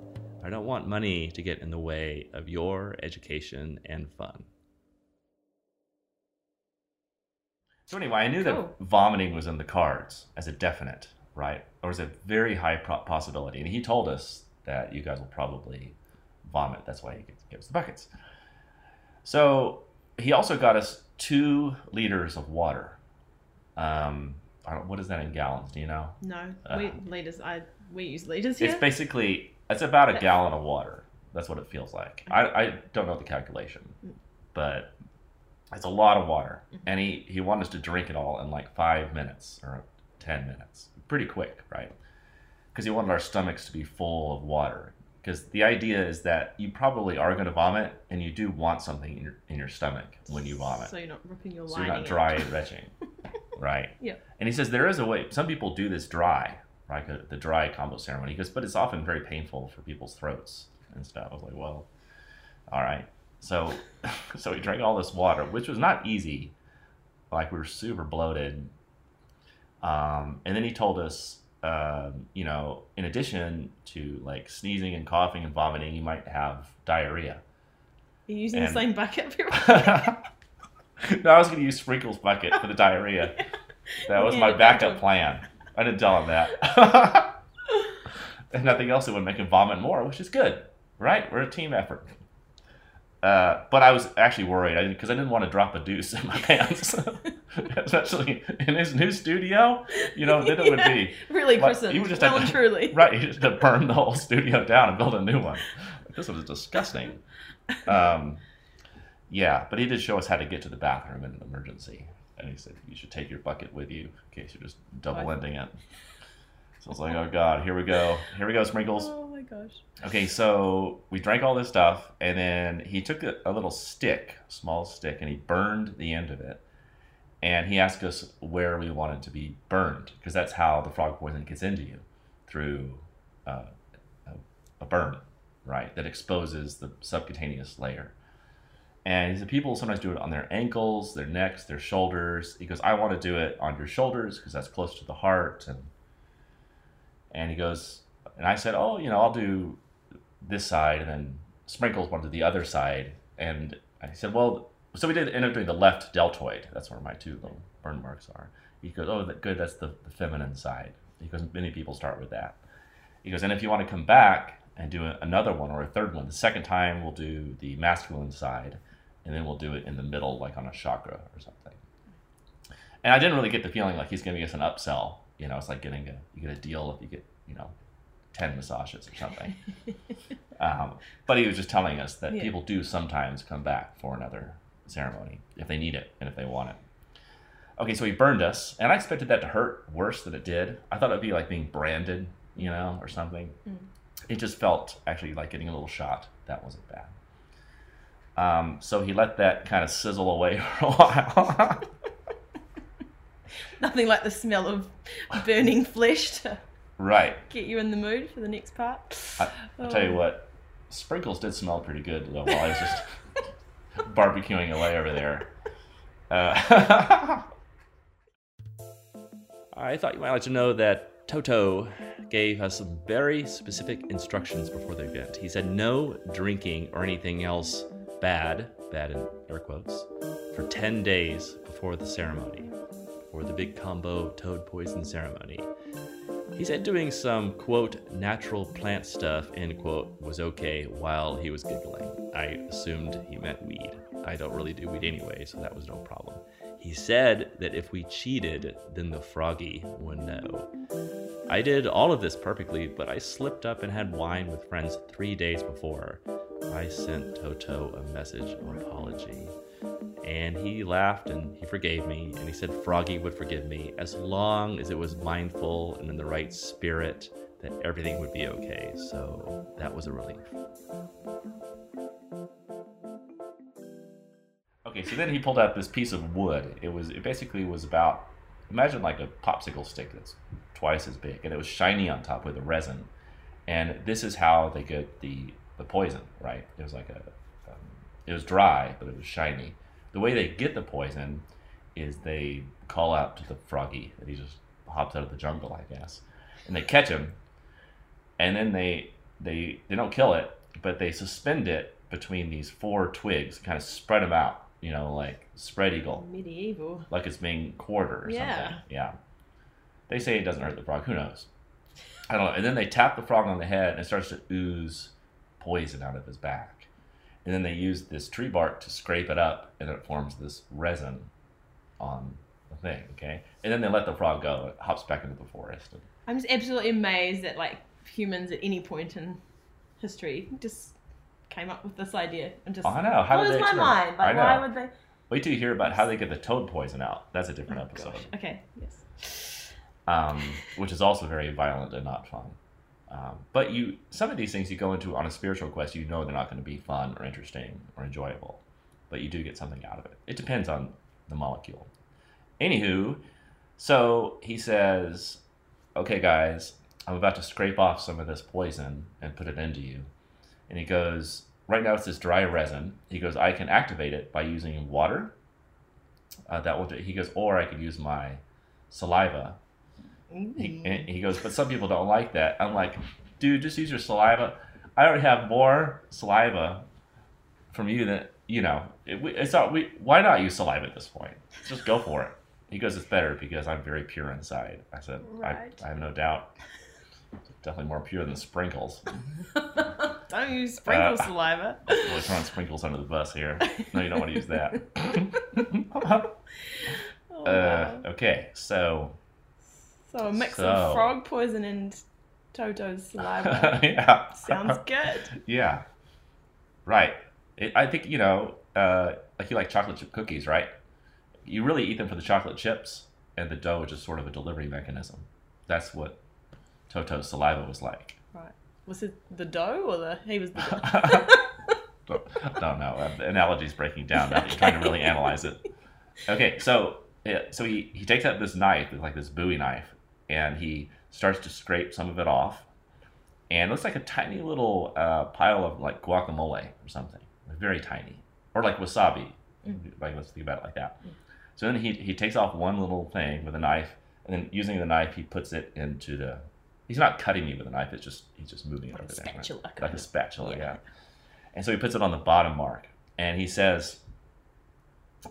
S1: I don't want money to get in the way of your education and fun. So, anyway, I knew
S2: Cool.
S1: that vomiting was in the cards as a definite, right? Or as a very high pro- possibility. And he told us that you guys will probably vomit. That's why he gives- the buckets. So he also got us two liters of water. Um, I don't, what is that in gallons? Do you know?
S2: No,
S1: Uh.
S2: we liters. I we use liters here.
S1: It's basically it's about a gallon of water. That's what it feels like. I, I don't know the calculation, but it's a lot of water. Mm-hmm. And he, he wanted us to drink it all in like five minutes or ten minutes, pretty quick, right? Because he wanted our stomachs to be full of water. Because the idea is that you probably are going to vomit, and you do want something in your in your stomach when you vomit.
S2: So you're not ripping your
S1: So
S2: lining.
S1: you're not
S2: out.
S1: dry and retching, right?
S2: Yeah.
S1: And he says there is a way. Some people do this dry, right? The, the dry Kambo ceremony. He goes, but it's often very painful for people's throats and stuff. I was like, well, all right. So, so we drank all this water, which was not easy. Like we were super bloated. Um, and then he told us, um, you know, in addition to like sneezing and coughing and vomiting, you might have diarrhea.
S2: You're using
S1: And-
S2: the same bucket for
S1: no, I was going to use Sprinkles bucket for the diarrhea. That was
S2: Yeah,
S1: my backup plan. I didn't tell him that. and nothing else that would make him vomit more, which is good, right? We're a team effort. Uh, but I was actually worried because I, didn't want to drop a deuce in my pants, especially in his new studio. You know, then it would be
S2: really
S1: Like,
S2: christened.
S1: you would just
S2: well
S1: have to-
S2: truly.
S1: right. You just had to burn the whole studio down and build a new one. This was disgusting. Um, yeah, but he did show us how to get to the bathroom in an emergency, and he said you should take your bucket with you in case you're just double ending it. So I was like, oh god, here we go, here we go, sprinkles.
S2: Gosh.
S1: Okay, so we drank all this stuff, and then he took a, a little stick, small stick, and he burned the end of it. And he asked us where we wanted to be burned, because that's how the frog poison gets into you, through uh, a, a burn, right? That exposes the subcutaneous layer. And he said people sometimes do it on their ankles, their necks, their shoulders. He goes, I want to do it on your shoulders because that's close to the heart. And and he goes, and I said, oh, you know, I'll do this side, and then Sprinkles wanted the other side. And I said, well, so we did end up doing the left deltoid. That's where my two little burn marks are. He goes, oh, that, good, that's the, the feminine side. He goes, many people start with that. He goes, and if you want to come back and do a- another one or a third one, the second time we'll do the masculine side, and then we'll do it in the middle, like on a chakra or something. And I didn't really get the feeling like he's giving us an upsell. You know, it's like getting a you get a deal if you get you know ten massages or something. um, but he was just telling us that
S2: Yeah.
S1: people do sometimes come back for another ceremony if they need it and if they want it. Okay, so he burned us, and I expected that to hurt worse than it did. I thought it'd be like being branded, you know, or something.
S2: Mm.
S1: It just felt actually like getting a little shot. That wasn't bad. Um, so he let that kind of sizzle away for a while.
S2: Nothing like the smell of burning flesh to
S1: right.
S2: get you in the mood for the next part.
S1: I, I'll tell you
S2: Oh.
S1: what, sprinkles did smell pretty good though while I was just barbecuing away over there. Uh, I thought you might like to know that Toto gave us some very specific instructions before the event. He said no drinking or anything else bad, bad in air quotes, for 10 days before the ceremony, or the big Kambo toad poison ceremony. He said doing some, quote, natural plant stuff, end quote, was okay while he was giggling. I assumed he meant weed. I don't really do weed anyway, so that was no problem. He said that if we cheated, then the froggy would know. I did all of this perfectly, but I slipped up and had wine with friends three days before. I sent Toto a message of apology. And he laughed and he forgave me, and he said Froggy would forgive me as long as it was mindful and in the right spirit, that everything would be okay. So that was a relief. Okay, so then he pulled out this piece of wood. It was it basically was about imagine like a popsicle stick that's twice as big, and it was shiny on top with a resin. And this is how they get the the poison, right? It was like a um, it was dry, but it was shiny. The way they get the poison is they call out to the froggy, and he just hops out of the jungle, I guess, and they catch him, and then they they they don't kill it, but they suspend it between these four twigs, kind of spread them out, you know, like spread eagle,
S2: Medieval.
S1: like it's being quartered or
S2: Yeah.
S1: something. Yeah. They say it doesn't hurt the frog. Who knows? I don't know. And then they tap the frog on the head and it starts to ooze poison out of his back. And then they use this tree bark to scrape it up and it forms this resin on the thing, okay? And then they let the frog go. It hops back into the forest. And,
S2: I'm just absolutely amazed that like humans at any point in history just came up with this idea and just
S1: I know. How did
S2: blows
S1: they
S2: my mind. Like
S1: I know.
S2: why would they?
S1: Wait till you hear about how they get the toad poison out. That's a different
S2: Oh,
S1: episode.
S2: gosh. Okay. Yes.
S1: um, which is also very violent and not fun. Um, but you, some of these things you go into on a spiritual quest, you know they're not going to be fun or interesting or enjoyable, but you do get something out of it. It depends on the molecule. Anywho, so he says, "Okay, guys, I'm about to scrape off some of this poison and put it into you," and he goes, "Right now it's this dry resin." He goes, "I can activate it by using water." Uh, that will do. He goes, or I could use my saliva and he goes, but some people don't like that. I'm like, dude, just use your saliva. I already have more saliva from you than you know. It, we, it's not. We why not use saliva at this point? Just go for it. He goes, it's better because I'm very pure inside. I said,
S2: Right.
S1: I, I have no doubt. Definitely more pure than sprinkles.
S2: Don't use sprinkle
S1: Uh,
S2: saliva.
S1: Really throwing sprinkles under the bus here. No, you don't want to use that.
S2: Oh,
S1: uh,
S2: wow.
S1: okay, so
S2: So a mix
S1: so-
S2: of frog poison and Toto's saliva.
S1: yeah,
S2: Sounds good.
S1: Yeah. Right. It, I think, you know, uh, like you like chocolate chip cookies, right? You really eat them for the chocolate chips, and the dough is just sort of a delivery mechanism. That's what Toto's saliva was like.
S2: Right. Was it the dough or the he was the dough?
S1: don't, know. Uh, The analogy's breaking down now that you're trying to really analyze it. Okay, so yeah, so he, he takes out this knife, like this Bowie knife, and he starts to scrape some of it off. And it looks like a tiny little uh, pile of like guacamole or something, very tiny, or like wasabi. Like let's think about it like that. So then he he takes off one little thing with a knife, and then using the knife he puts it into the. He's not cutting me with a knife. It's just he's just moving it
S2: Like a
S1: over there. right?
S2: spatula
S1: Like a spatula,
S2: Yeah.
S1: yeah. And so he puts it on the bottom mark, and he says,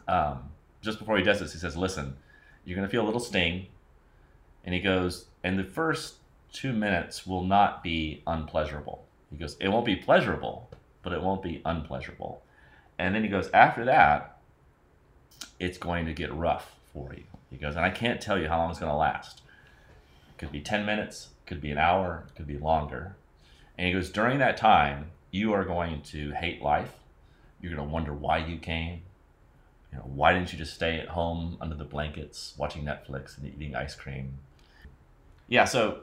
S1: um, just before he does this, he says, "Listen, you're gonna feel a little sting," and he goes, "And the first two minutes will not be unpleasurable." He goes, "It won't be pleasurable, but it won't be unpleasurable." And then he goes, after that, it's going to get rough for you. He goes, and I can't tell you how long it's going to last. It could be 10 minutes, could be an hour, could be longer. And he goes, during that time, you are going to hate life. You're going to wonder why you came. You know, why didn't you just stay at home under the blankets watching Netflix and eating ice cream? Yeah, so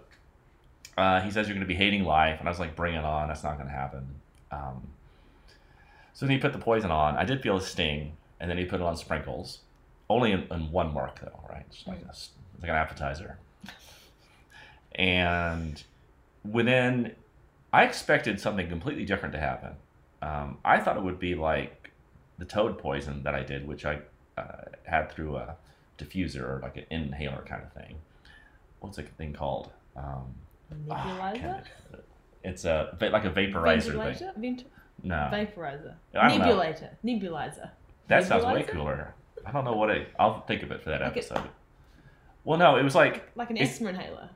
S1: uh, he says you're going to be hating life. And I was like, bring it on. That's not going to happen. Um, so then he put the poison on. I did feel a sting. And then he put it on sprinkles. Only in, in one mark, though, right? Just like, a, like an appetizer. And within, I expected something completely different to happen. Um, I thought it would be like the toad poison that I did, which I uh, had through a diffuser or like an inhaler kind of thing. What's the thing called? Um, oh,
S2: Nebulizer?
S1: can't- it's a like a vaporizer thing.
S2: Vent-
S1: No,
S2: Vaporizer.
S1: Know.
S2: Nebulator. Nebulizer.
S1: that sounds way cooler. I don't know what it. I'll think of it for that
S2: Like
S1: episode. Well, no, it was like
S2: Like an asthma inhaler.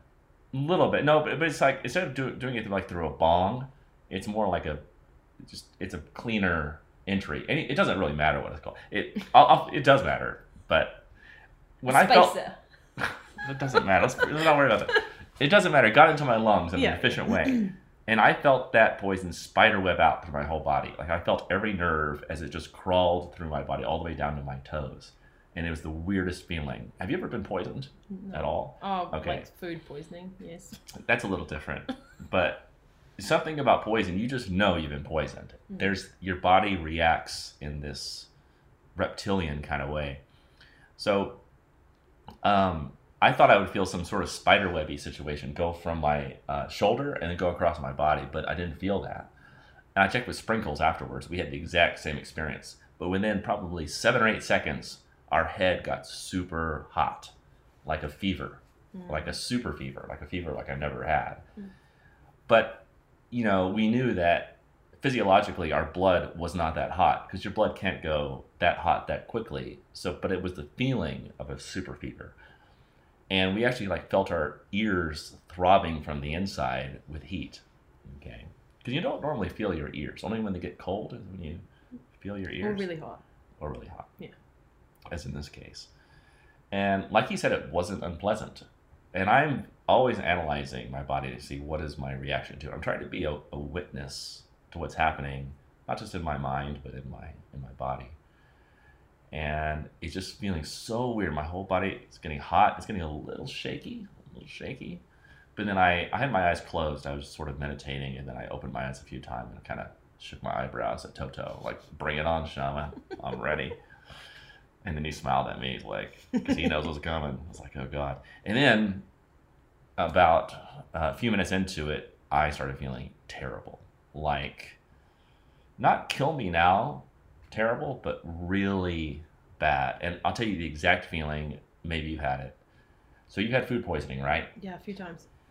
S1: a little bit. No, but, but it's like instead of do, doing it like through a bong, it's more like a just it's a cleaner entry. And it, it doesn't really matter what it's called. It I'll, I'll, it does matter, but when I felt It doesn't matter. Let's, let's not worry about that. It doesn't matter. It got into my lungs in
S2: Yeah.
S1: an efficient way. And I felt that poison spider web out through my whole body. Like I felt every nerve as it just crawled through my body all the way down to my toes. And it was the weirdest feeling. Have you ever been poisoned
S2: No.
S1: at all?
S2: Oh,
S1: Okay.
S2: like food poisoning. Yes.
S1: That's a little different. But something about poison, you just know you've been poisoned.
S2: Mm.
S1: There's your body reacts in this reptilian kind of way. So um, I thought I would feel some sort of spider webby situation go from my uh, shoulder and then go across my body, but I didn't feel that. And I checked with Sprinkles afterwards. We had the exact same experience. But within probably seven or eight seconds, our head got super hot, like a fever,
S2: Mm.
S1: like a super fever, like a fever like I've never had.
S2: Mm.
S1: But, you know, we knew that physiologically our blood was not that hot because your blood can't go that hot that quickly. So, but it was the feeling of a super fever. And we actually like felt our ears throbbing from the inside with heat. Okay. Because you don't normally feel your ears. Only when they get cold is when you feel your ears.
S2: Or really hot.
S1: or really hot.
S2: Yeah.
S1: As in this case. And like he said, it wasn't unpleasant. And I'm always analyzing my body to see what is my reaction to it. I'm trying to be a, a witness to what's happening, not just in my mind, but in my in my body. And it's just feeling so weird. My whole body is getting hot. It's getting a little shaky, a little shaky. But then I, I had my eyes closed. I was sort of meditating, and then I opened my eyes a few times and kind of shook my eyebrows at Toto, like, bring it on, Shaman. I'm ready. And then he smiled at me, like, because he knows what's coming. I was like, oh, God. And then about uh, a few minutes into it, I started feeling terrible. Like, not kill me now, terrible, but really bad. And I'll tell you the exact feeling. Maybe you had it. So you had food poisoning, right?
S2: Yeah, a few times.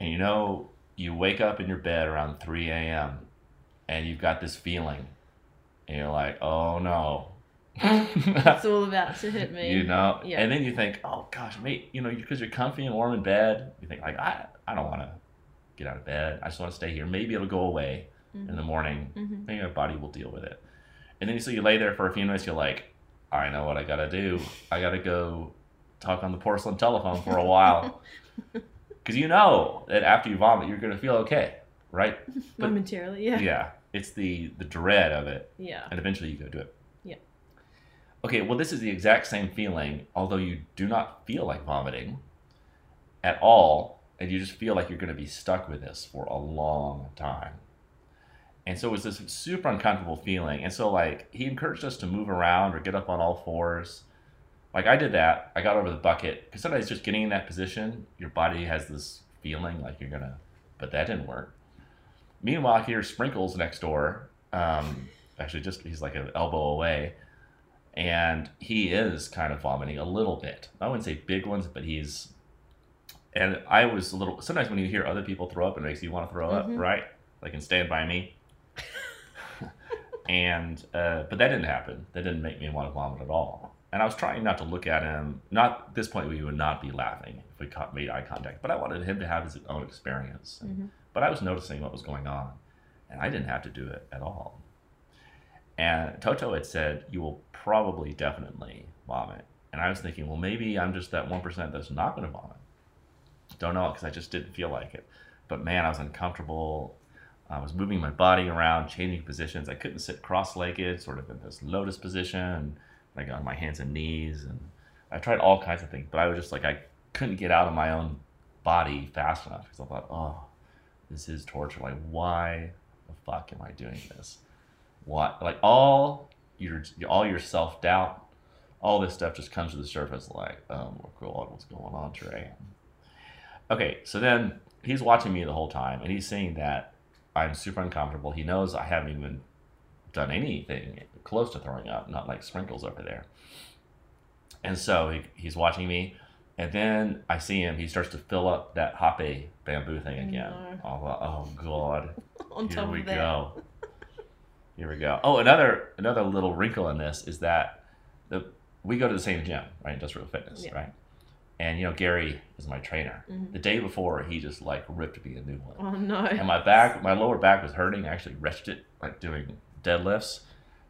S1: And you know, you wake up in your bed around 3 a.m. and you've got this feeling. And you're like, oh no.
S2: It's all about to hit me.
S1: you know?
S2: Yeah.
S1: And then you think, oh gosh, mate, you know, because you're comfy and warm in bed, you think, like, I, I don't want to get out of bed. I just want to stay here. Maybe it'll go away in the morning.
S2: Mhm.
S1: Maybe my body will deal with it. And then so you lay there for a few minutes, you're like, I know what I got to do. I got to go talk on the porcelain telephone for a while. Because you know that after you vomit, you're to feel okay, right? But-
S2: Momentarily, yeah.
S1: yeah. It's the, the dread of it.
S2: Yeah.
S1: And eventually you go do it.
S2: Yeah.
S1: Okay, well, this is the exact same feeling, although you do not feel like vomiting at all, and you just feel like you're to be stuck with this for a long time. And so it was this super uncomfortable feeling. And so, like, he encouraged us to move around or get up on all fours. Like, I did that. I got over the bucket. Because sometimes just getting in that position, your body has this feeling like you're going to, but that didn't work. Meanwhile, here's Sprinkles next door. Um, actually, just he's like an elbow away. And he is kind of vomiting a little bit. I wouldn't say big ones, but he's. And I was a little. Sometimes when you hear other people throw up, it makes you want to throw up,
S2: Mhm.
S1: right? Like in Stand By Me. And uh, but that didn't happen. That didn't make me want to vomit at all. And I was trying not to look at him. Not at this point, we would not be laughing if we caught, made eye contact. But I wanted him to have his own experience. And-
S2: Mhm.
S1: But I was noticing what was going on, and I didn't have to do it at all. And Toto had said, You will probably definitely vomit. And I was thinking, Well, maybe I'm just that 1% that's not going to vomit. Don't know, because I just didn't feel like it. But man, I was uncomfortable. I was moving my body around, changing positions. I couldn't sit cross legged, sort of in this lotus position, like on my hands and knees. And I tried all kinds of things, but I was just like, I couldn't get out of my own body fast enough because I thought, oh, this is torture. Like, why the fuck am I doing this? What? Like, all your all your self doubt, all this stuff just comes to the surface. Like, oh god, what's going on, Trey? Okay, so then he's watching me the whole time, and he's seeing that I'm super uncomfortable. He knows I haven't even done anything close to throwing up, not like sprinkles over there. And so he, he's watching me, and then I see him. He starts to fill up that hape bamboo thing again.
S2: No.
S1: Oh, oh God!
S2: On
S1: Here we go. Here we go. Oh, another another little wrinkle in this is that the we go to the same gym, right? Industrial Fitness,
S2: Yeah.
S1: right? And you know, Gary is my trainer.
S2: Mhm.
S1: The day before, he just like ripped me a new one,
S2: Oh no.
S1: and my back, my lower back was hurting. I actually wrenched it like doing deadlifts.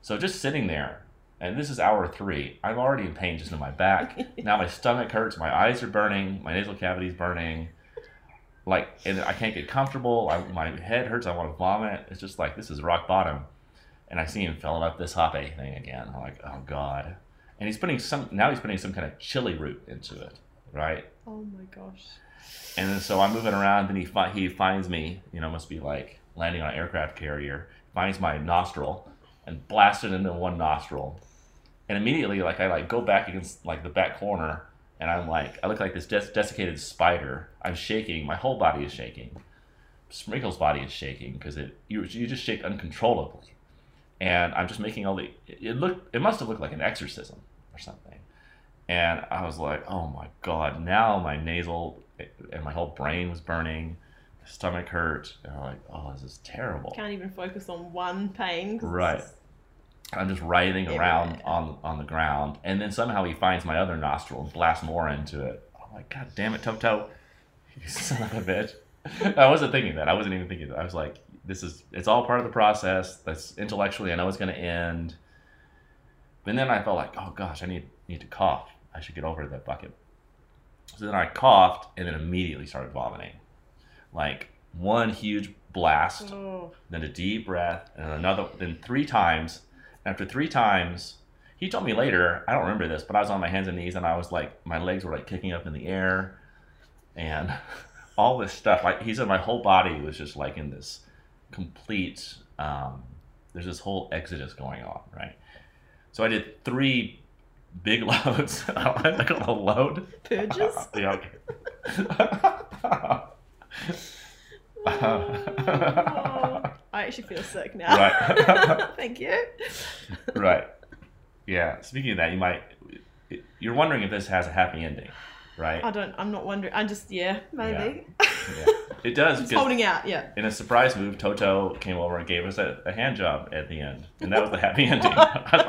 S1: So just sitting there, and this is hour three. I'm already in pain just in my back. now my stomach hurts. My eyes are burning. My nasal cavity's burning. Like, and I can't get comfortable. I, my head hurts. I want to vomit. It's just like this is rock bottom. And I see him filling up this hape thing again. I'm like, oh god. And he's putting some now. He's putting some kind of chili root into it, right?
S2: oh my gosh.
S1: And then so I'm moving around. and he fi- he finds me. You know, must be like landing on an aircraft carrier. Finds my nostril and blasts it into one nostril. And immediately, like I like go back against like the back corner, and I'm like I look like this des- desiccated spider. I'm shaking. My whole body is shaking. Sprinkle's body is shaking because it you you just shake uncontrollably. And I'm just making all the it it looked it must have looked like an exorcism or something. And I was like, oh my god! Now my nasal and my whole brain was burning. My stomach hurt. And I'm like, oh, this is terrible.
S2: Can't even focus on one pain.
S1: Right.
S2: just-
S1: I'm just writhing around on on the ground, and then somehow he finds my other nostril and blasts more into it. I'm like, God damn it, Toto, you son of a bitch! I wasn't thinking that. I wasn't even thinking that. I was like, this is it's all part of the process. That's intellectually, I know it's going to end. And then I felt like, oh gosh, I need need to cough. I should get over that bucket. So then I coughed and then immediately started vomiting, like one huge blast
S2: Oh.
S1: then a deep breath, and another, then three times. After three times, he told me later, I don't remember this, but I was on my hands and knees and I was like, my legs were like kicking up in the air and all this stuff. Like he said, my whole body was just like in this complete, um, there's this whole exodus going on, right? So I did three big loads. I call a load.
S2: Purges?
S1: yeah, okay.
S2: Oh, I actually feel sick now.
S1: Right.
S2: Thank you.
S1: right. Yeah. Speaking of that, you might you're wondering if this has a happy ending, right?
S2: I don't. I'm not wondering. I just yeah, maybe.
S1: Yeah. It does
S2: It's holding out. Yeah.
S1: in a surprise move, Toto came over and gave us a, a hand job at the end, and that was the happy ending. I was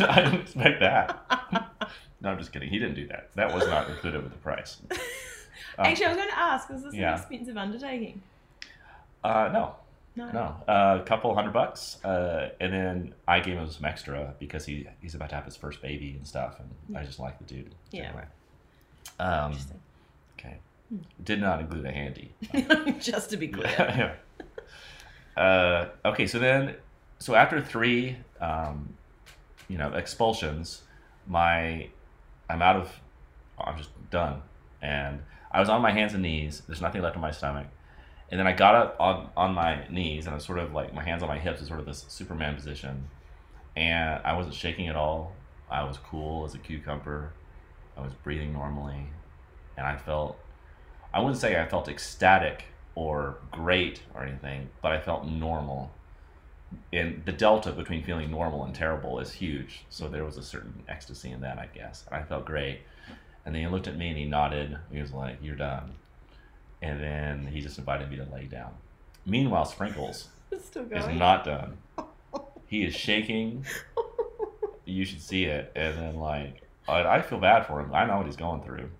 S1: like, I didn't expect that. No, I'm just kidding. He didn't do that. That was not included with the price. Um,
S2: Actually, I was going to ask: Was this
S1: yeah.
S2: an expensive undertaking?
S1: Uh, no,
S2: No.
S1: no, a couple hundred bucks, uh, and then I gave him some extra because he he's about to have his first baby and stuff, and I just like the dude.
S2: Yeah. Right.
S1: Um,
S2: Interesting.
S1: okay. Did not include a handy.
S2: just to be clear.
S1: yeah. Uh, okay, so then, so after three, um, you know, expulsions, my, I'm out of, I'm just done, and I was on my hands and knees. There's nothing left in my stomach, and then I got up on on my knees, and I was sort of like my hands on my hips, is sort of this Superman position, and I wasn't shaking at all. I was cool as a cucumber. I was breathing normally, and I felt I wouldn't say I felt ecstatic or great or anything, but I felt normal. And the delta between feeling normal and terrible is huge. So there was a certain ecstasy in that, I guess. And I felt great. And then he looked at me and he nodded. He was like, You're done. And then he just invited me to lay down. Meanwhile, Sprinkles is not done. He is shaking. You should see it. And then, like, I, I feel bad for him. I know what he's going through.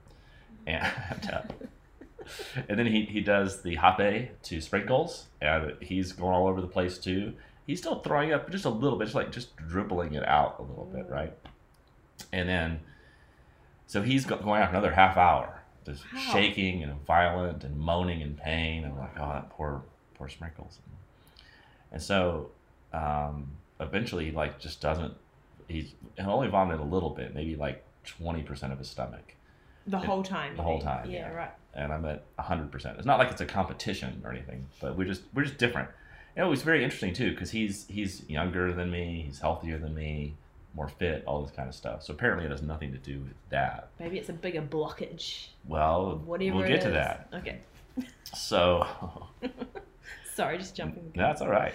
S1: And, uh, and then he, he does the hape to Sprinkles. And he's going all over the place too. he's still throwing up just a little bit, just like just dribbling it out a little bit, right? And then, so he's go- going out another half hour, just
S2: Wow.
S1: shaking and violent and moaning in pain. And I'm like, oh, that poor, poor Sprinkles. And so, um, eventually, he like just doesn't. He's he only vomited a little bit, maybe like twenty percent of his stomach
S2: The
S1: It-
S2: whole time.
S1: the whole time,
S2: Yeah,
S1: yeah.
S2: right.
S1: and I'm at 100%. It's not like it's a competition or anything, but we're just we're just different. And it was very interesting too because he's he's younger than me, he's healthier than me, more fit, all this kind of stuff. So apparently it has nothing to do with that.
S2: Maybe it's a bigger blockage.
S1: Well,
S2: Whatever
S1: we'll
S2: it
S1: get to that.
S2: Okay.
S1: So
S2: Sorry, just jumping. the
S1: that's all right.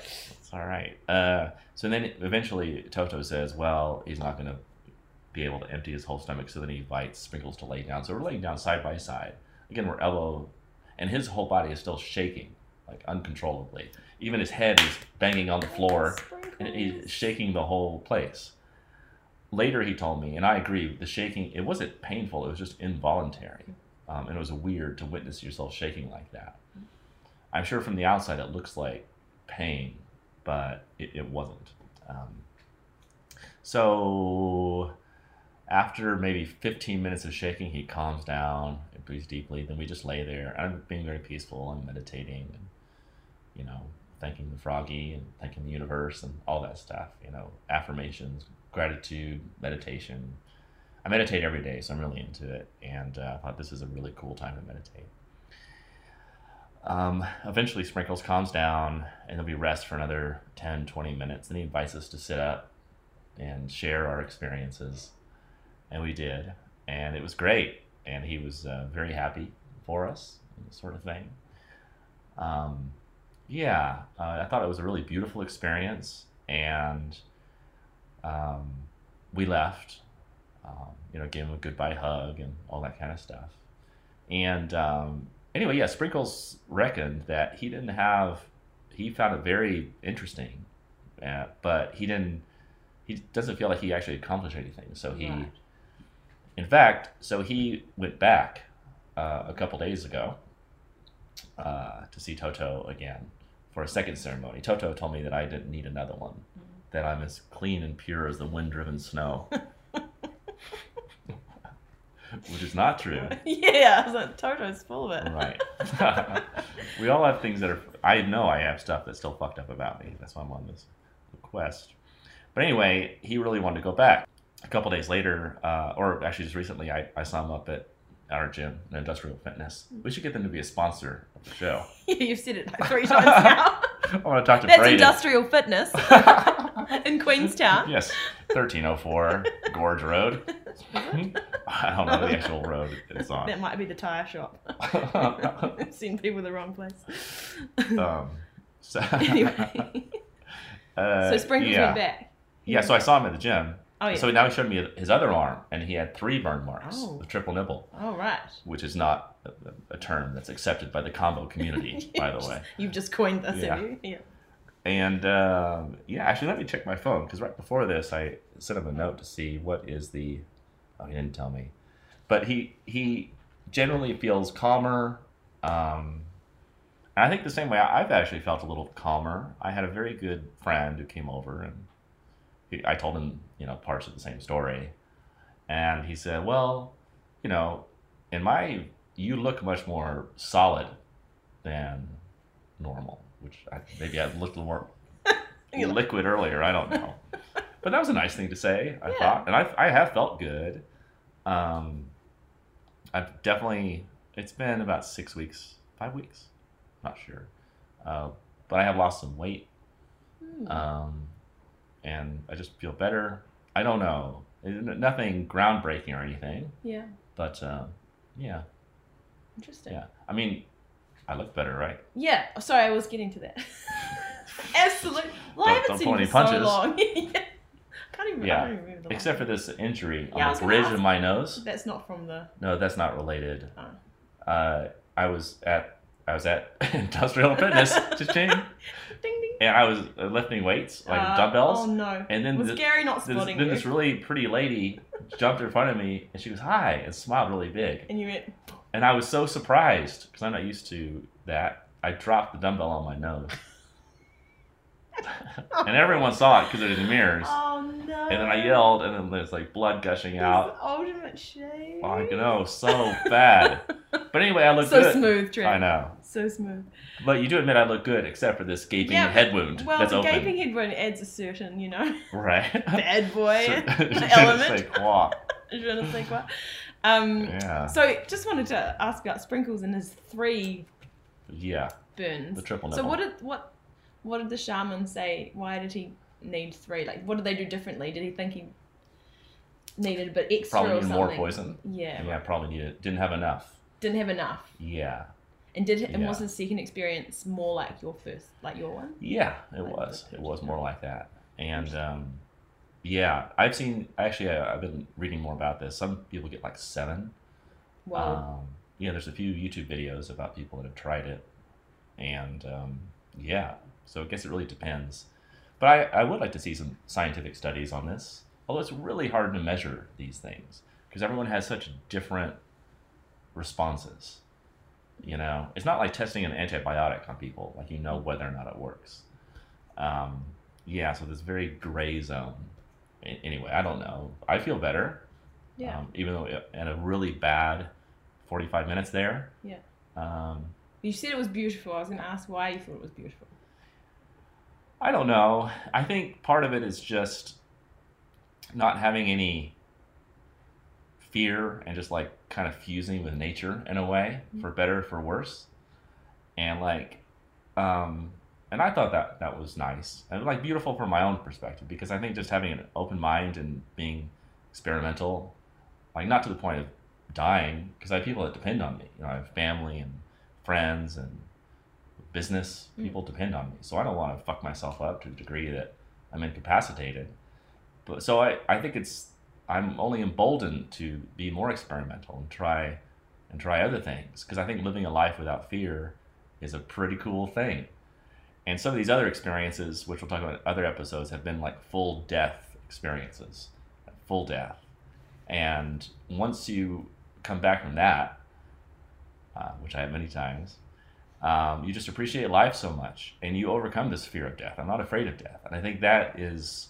S1: It's all right. Uh, so then eventually Toto says, well, he's not going to be able to empty his whole stomach. So then he invites Sprinkles to lay down. So we're laying down side by side. Again, we're elbow, and his whole body is still shaking, like uncontrollably. Even his head is banging on the floor, and he's shaking the whole place. Later, he told me, and I agree, the shaking, it wasn't painful, it was just involuntary. Um, and it was weird to witness yourself shaking like that. I'm sure from the outside it looks like pain, but it, it wasn't. Um, so after maybe 15 minutes of shaking, he calms down and breathes deeply. Then we just lay there. I'm being very peaceful and meditating and, you know, thanking the froggy and thanking the universe and all that stuff, you know, affirmations, gratitude, meditation. I meditate every day, so I'm really into it. And uh, I thought this is a really cool time to meditate. Um, eventually, Sprinkles calms down, and then we rest for another 10, 20 minutes. And he invites us to sit up and share our experiences. And we did. And it was great. And he was uh, very happy for us, sort of thing. Um, yeah, uh, I thought it was a really beautiful experience. And um, we left, um, you know, gave him a goodbye hug and all that kind of stuff. And um, anyway, yeah, Sprinkles reckoned that he didn't have, he found it very interesting, uh, but he didn't, he doesn't feel like he actually accomplished anything. So he,
S2: Right.
S1: in fact, so he went back uh, a couple days ago uh, to see Toto again for a second ceremony. Toto told me that I didn't need another one, that I'm as clean and pure as the wind driven snow. Which is not true.
S2: yeah, I like, Toto's full of it.
S1: Right. we all have things that are. I know I have stuff that's still fucked up about me. That's why I'm on this quest. But anyway, he really wanted to go back. A couple days later, uh, or actually just recently, I, I saw him up at our gym, Industrial Fitness. We should get them to be a sponsor of the show.
S2: Yeah, you've said it three times now.
S1: I want to talk to
S2: That's
S1: Braden.
S2: industrial fitness in Queenstown.
S1: yes, 1304 Gorge Road. I don't know the actual road it's on.
S2: That might be the tire shop. I've seen people the wrong place.
S1: um, so,
S2: anyway,
S1: uh,
S2: so Sprinkles
S1: yeah.
S2: went back.
S1: Yeah, so I saw him at the gym.
S2: Oh yeah.
S1: So now he showed me his other arm, and he had three burn marks,
S2: Oh.
S1: the triple nibble,
S2: All right.
S1: which is not a, a term that's accepted by the Kambo community, by the way.
S2: You've just coined this,
S1: Yeah.
S2: have you? Yeah.
S1: And um, yeah, actually, let me check my phone because right before this, I sent him a note to see what is the. Oh, he didn't tell me, but he he generally feels calmer. Um, and I think the same way I've actually felt a little calmer. I had a very good friend who came over and he, I told him, you know, parts of the same story, and he said, "Well, you know, in my you look much more solid than normal." Which I, maybe I looked a little more liquid earlier. I don't know, but that was a nice thing to say. I
S2: Yeah.
S1: thought, and I I have felt good. Um, I've definitely. It's been about six weeks, five weeks, not sure, uh, but I have lost some weight
S2: Hmm.
S1: um, and I just feel better. I don't know, nothing groundbreaking or anything,
S2: yeah.
S1: but um, yeah,
S2: Interesting.
S1: yeah. I mean, I look better, right?
S2: Yeah. Oh, sorry, I was getting to that. Absolutely. Well, I
S1: Don't-
S2: haven't seen you for
S1: punches.
S2: so long. yeah. Can't even. I
S1: Yeah.
S2: remember the
S1: Except for this injury
S2: Yeah,
S1: on the bridge of my nose.
S2: That's not from the.
S1: No, that's not related.
S2: Oh.
S1: Uh, I was at I was at Industrial Fitness, cha-ching,
S2: Ding ding.
S1: and I was lifting weights like
S2: Uh,
S1: dumbbells.
S2: Oh no.
S1: And then
S2: was
S1: the-
S2: Gary not
S1: This,
S2: spotting
S1: then this really pretty lady jumped in front of me, and she goes, "Hi," and smiled really big.
S2: and you went.
S1: And I was so surprised because I'm not used to that. I dropped the dumbbell on my nose. and everyone saw it because it was in mirrors.
S2: Oh no.
S1: And then I yelled, and then there's like blood gushing
S2: This
S1: out.
S2: Ultimate shade.
S1: Oh, I know, so bad. But anyway, I look
S2: so
S1: good.
S2: smooth, Trent.
S1: I know.
S2: So smooth.
S1: But you do admit I look good, except for this gaping
S2: Yeah,
S1: head wound
S2: Well,
S1: that's
S2: the
S1: open.
S2: gaping head wound adds a certain, you know,
S1: Right.
S2: bad boy
S1: Je ne sais
S2: element.
S1: quoi.
S2: Je ne sais quoi. Um,
S1: Yeah.
S2: So, just wanted to ask about Sprinkles and his three
S1: Yeah.
S2: burns.
S1: The triple
S2: So what did what what did the shaman say? Why did he need three? Like, what did they do differently? Did he think he needed a bit extra
S1: Probably
S2: or something?
S1: more poison.
S2: Yeah,
S1: Yeah, probably needed. Didn't have enough.
S2: didn't have enough.
S1: Yeah.
S2: And did and was
S1: Yeah.
S2: his second experience more like your first, like your one?
S1: Yeah, it
S2: Like
S1: was. It was more like that. And um, yeah, I've seen. Actually, I, I've been reading more about this. Some people get like seven.
S2: Wow.
S1: Um, yeah, there's a few YouTube videos about people that have tried it, and um, yeah, so I guess it really depends. But I, I would like to see some scientific studies on this. Although it's really hard to measure these things because everyone has such different responses. You know, it's not like testing an antibiotic on people; like you know whether or not it works. Um, yeah, so this very gray zone. Anyway, I don't know. I feel better
S2: yeah.
S1: um, even though it- in a really bad 45 minutes there.
S2: Yeah.
S1: Um,
S2: you said it was beautiful. I was going to ask why you thought it was beautiful.
S1: I don't know. I think part of it is just not having any fear and just like kind of fusing with nature in a way, for better, for worse. And like, um, and I thought that that was nice and like beautiful from my own perspective because I think just having an open mind and being experimental, like not to the point of dying, because I have people that depend on me. You know, I have family and friends and business
S2: Mm.
S1: people depend on me, so I don't want to fuck myself up to the degree that I'm incapacitated. But so I, I think it's I'm only emboldened to be more experimental and try and try other things because I think living a life without fear is a pretty cool thing. And some of these other experiences, which we'll talk about in other episodes, have been like full death experiences, full death. And once you come back from that, uh, which I have many times, um, you just appreciate life so much and you overcome this fear of death. I'm not afraid of death. And I think that is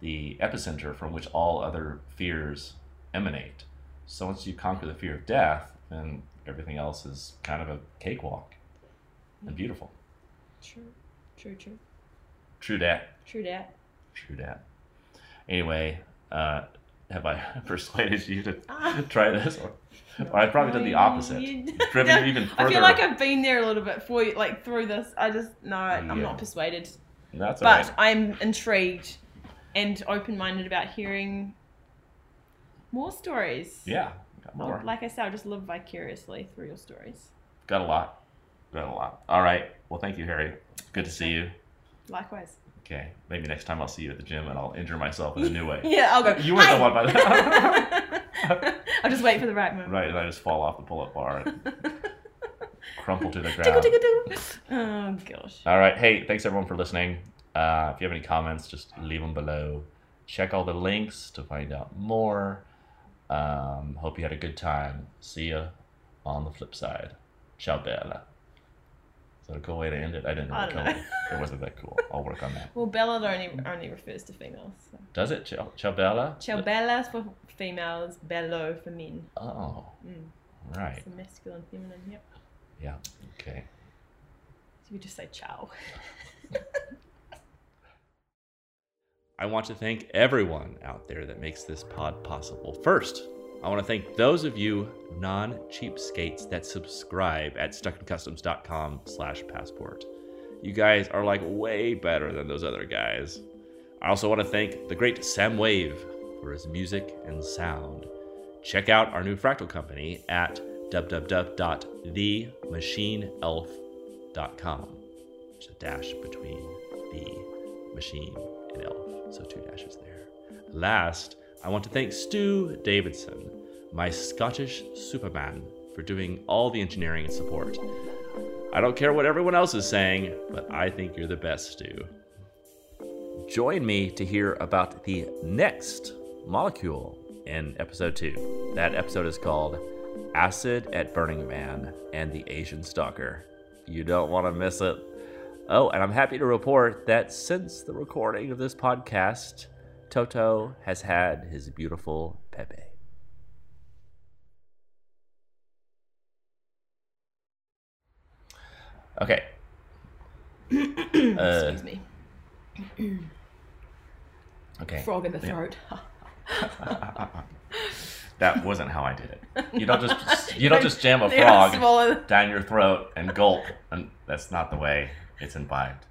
S1: the epicenter from which all other fears emanate. So once you conquer the fear of death, then everything else is kind of a cakewalk and beautiful.
S2: True. True, true.
S1: True dat.
S2: True that.
S1: True dat. Anyway, uh, have I persuaded you to
S2: Ah.
S1: try this? Or, or I probably did the opposite.
S2: you-
S1: Driven you even further.
S2: I feel like I've been there a little bit for you, like through this. I just no, I'm
S1: Yeah.
S2: not persuaded,
S1: That's
S2: but. I'm intrigued and open-minded about hearing more stories.
S1: Yeah, more.
S2: Like I said, I'll just live vicariously through your stories.
S1: Got a lot. Got a lot. All right. Well, thank you, Harry. Good to see you.
S2: Likewise.
S1: Okay. Maybe next time I'll see you at the gym and I'll injure myself in a new way.
S2: Yeah, I'll go.
S1: You weren't the one by the
S2: I'll just wait for the right moment.
S1: Right, and I just fall off the pull-up bar and crumple to the
S2: Tickle,
S1: ground.
S2: tickle, tickle. Oh gosh.
S1: All right. Hey, thanks everyone for listening. Uh, if you have any comments, just leave them below. Check all the links to find out more. Um, hope you had a good time. See ya on the flip side. Ciao, Bella. Is that a cool way to end it? I didn't
S2: I don't know.
S1: It wasn't that cool. I'll work on that.
S2: Well, Bella only only refers to females. So.
S1: Does it? Ciao, ciao Bella?
S2: Ciao Bella for females, bello for men.
S1: Oh,
S2: Mm.
S1: right.
S2: So masculine, feminine. Yep.
S1: Yeah. Okay.
S2: So you just say ciao.
S1: I want to thank everyone out there that makes this pod possible. First, I want to thank those of you non-cheapskates that subscribe at stuckincustoms.com slash passport. You guys are like way better than those other guys. I also want to thank the great Sam Wave for his music and sound. Check out our new fractal company at www.themachineelf.com. There's a dash between the machine and elf, so two dashes there. Last, I want to thank Stu Davidson, my Scottish Superman, for doing all the engineering and support. I don't care what everyone else is saying, but I think you're the best, Stu. Join me to hear about the next molecule in episode two. That episode is called Acid at Burning Man and the Asian Stalker. You don't want to miss it. Oh, and I'm happy to report that since the recording of this podcast, Toto has had his beautiful Pepe. Okay. Uh,
S2: Excuse me.
S1: okay.
S2: Frog in the throat.
S1: That wasn't how I did it. You don't just you don't just jam a frog down your throat and gulp, and that's not the way it's imbibed.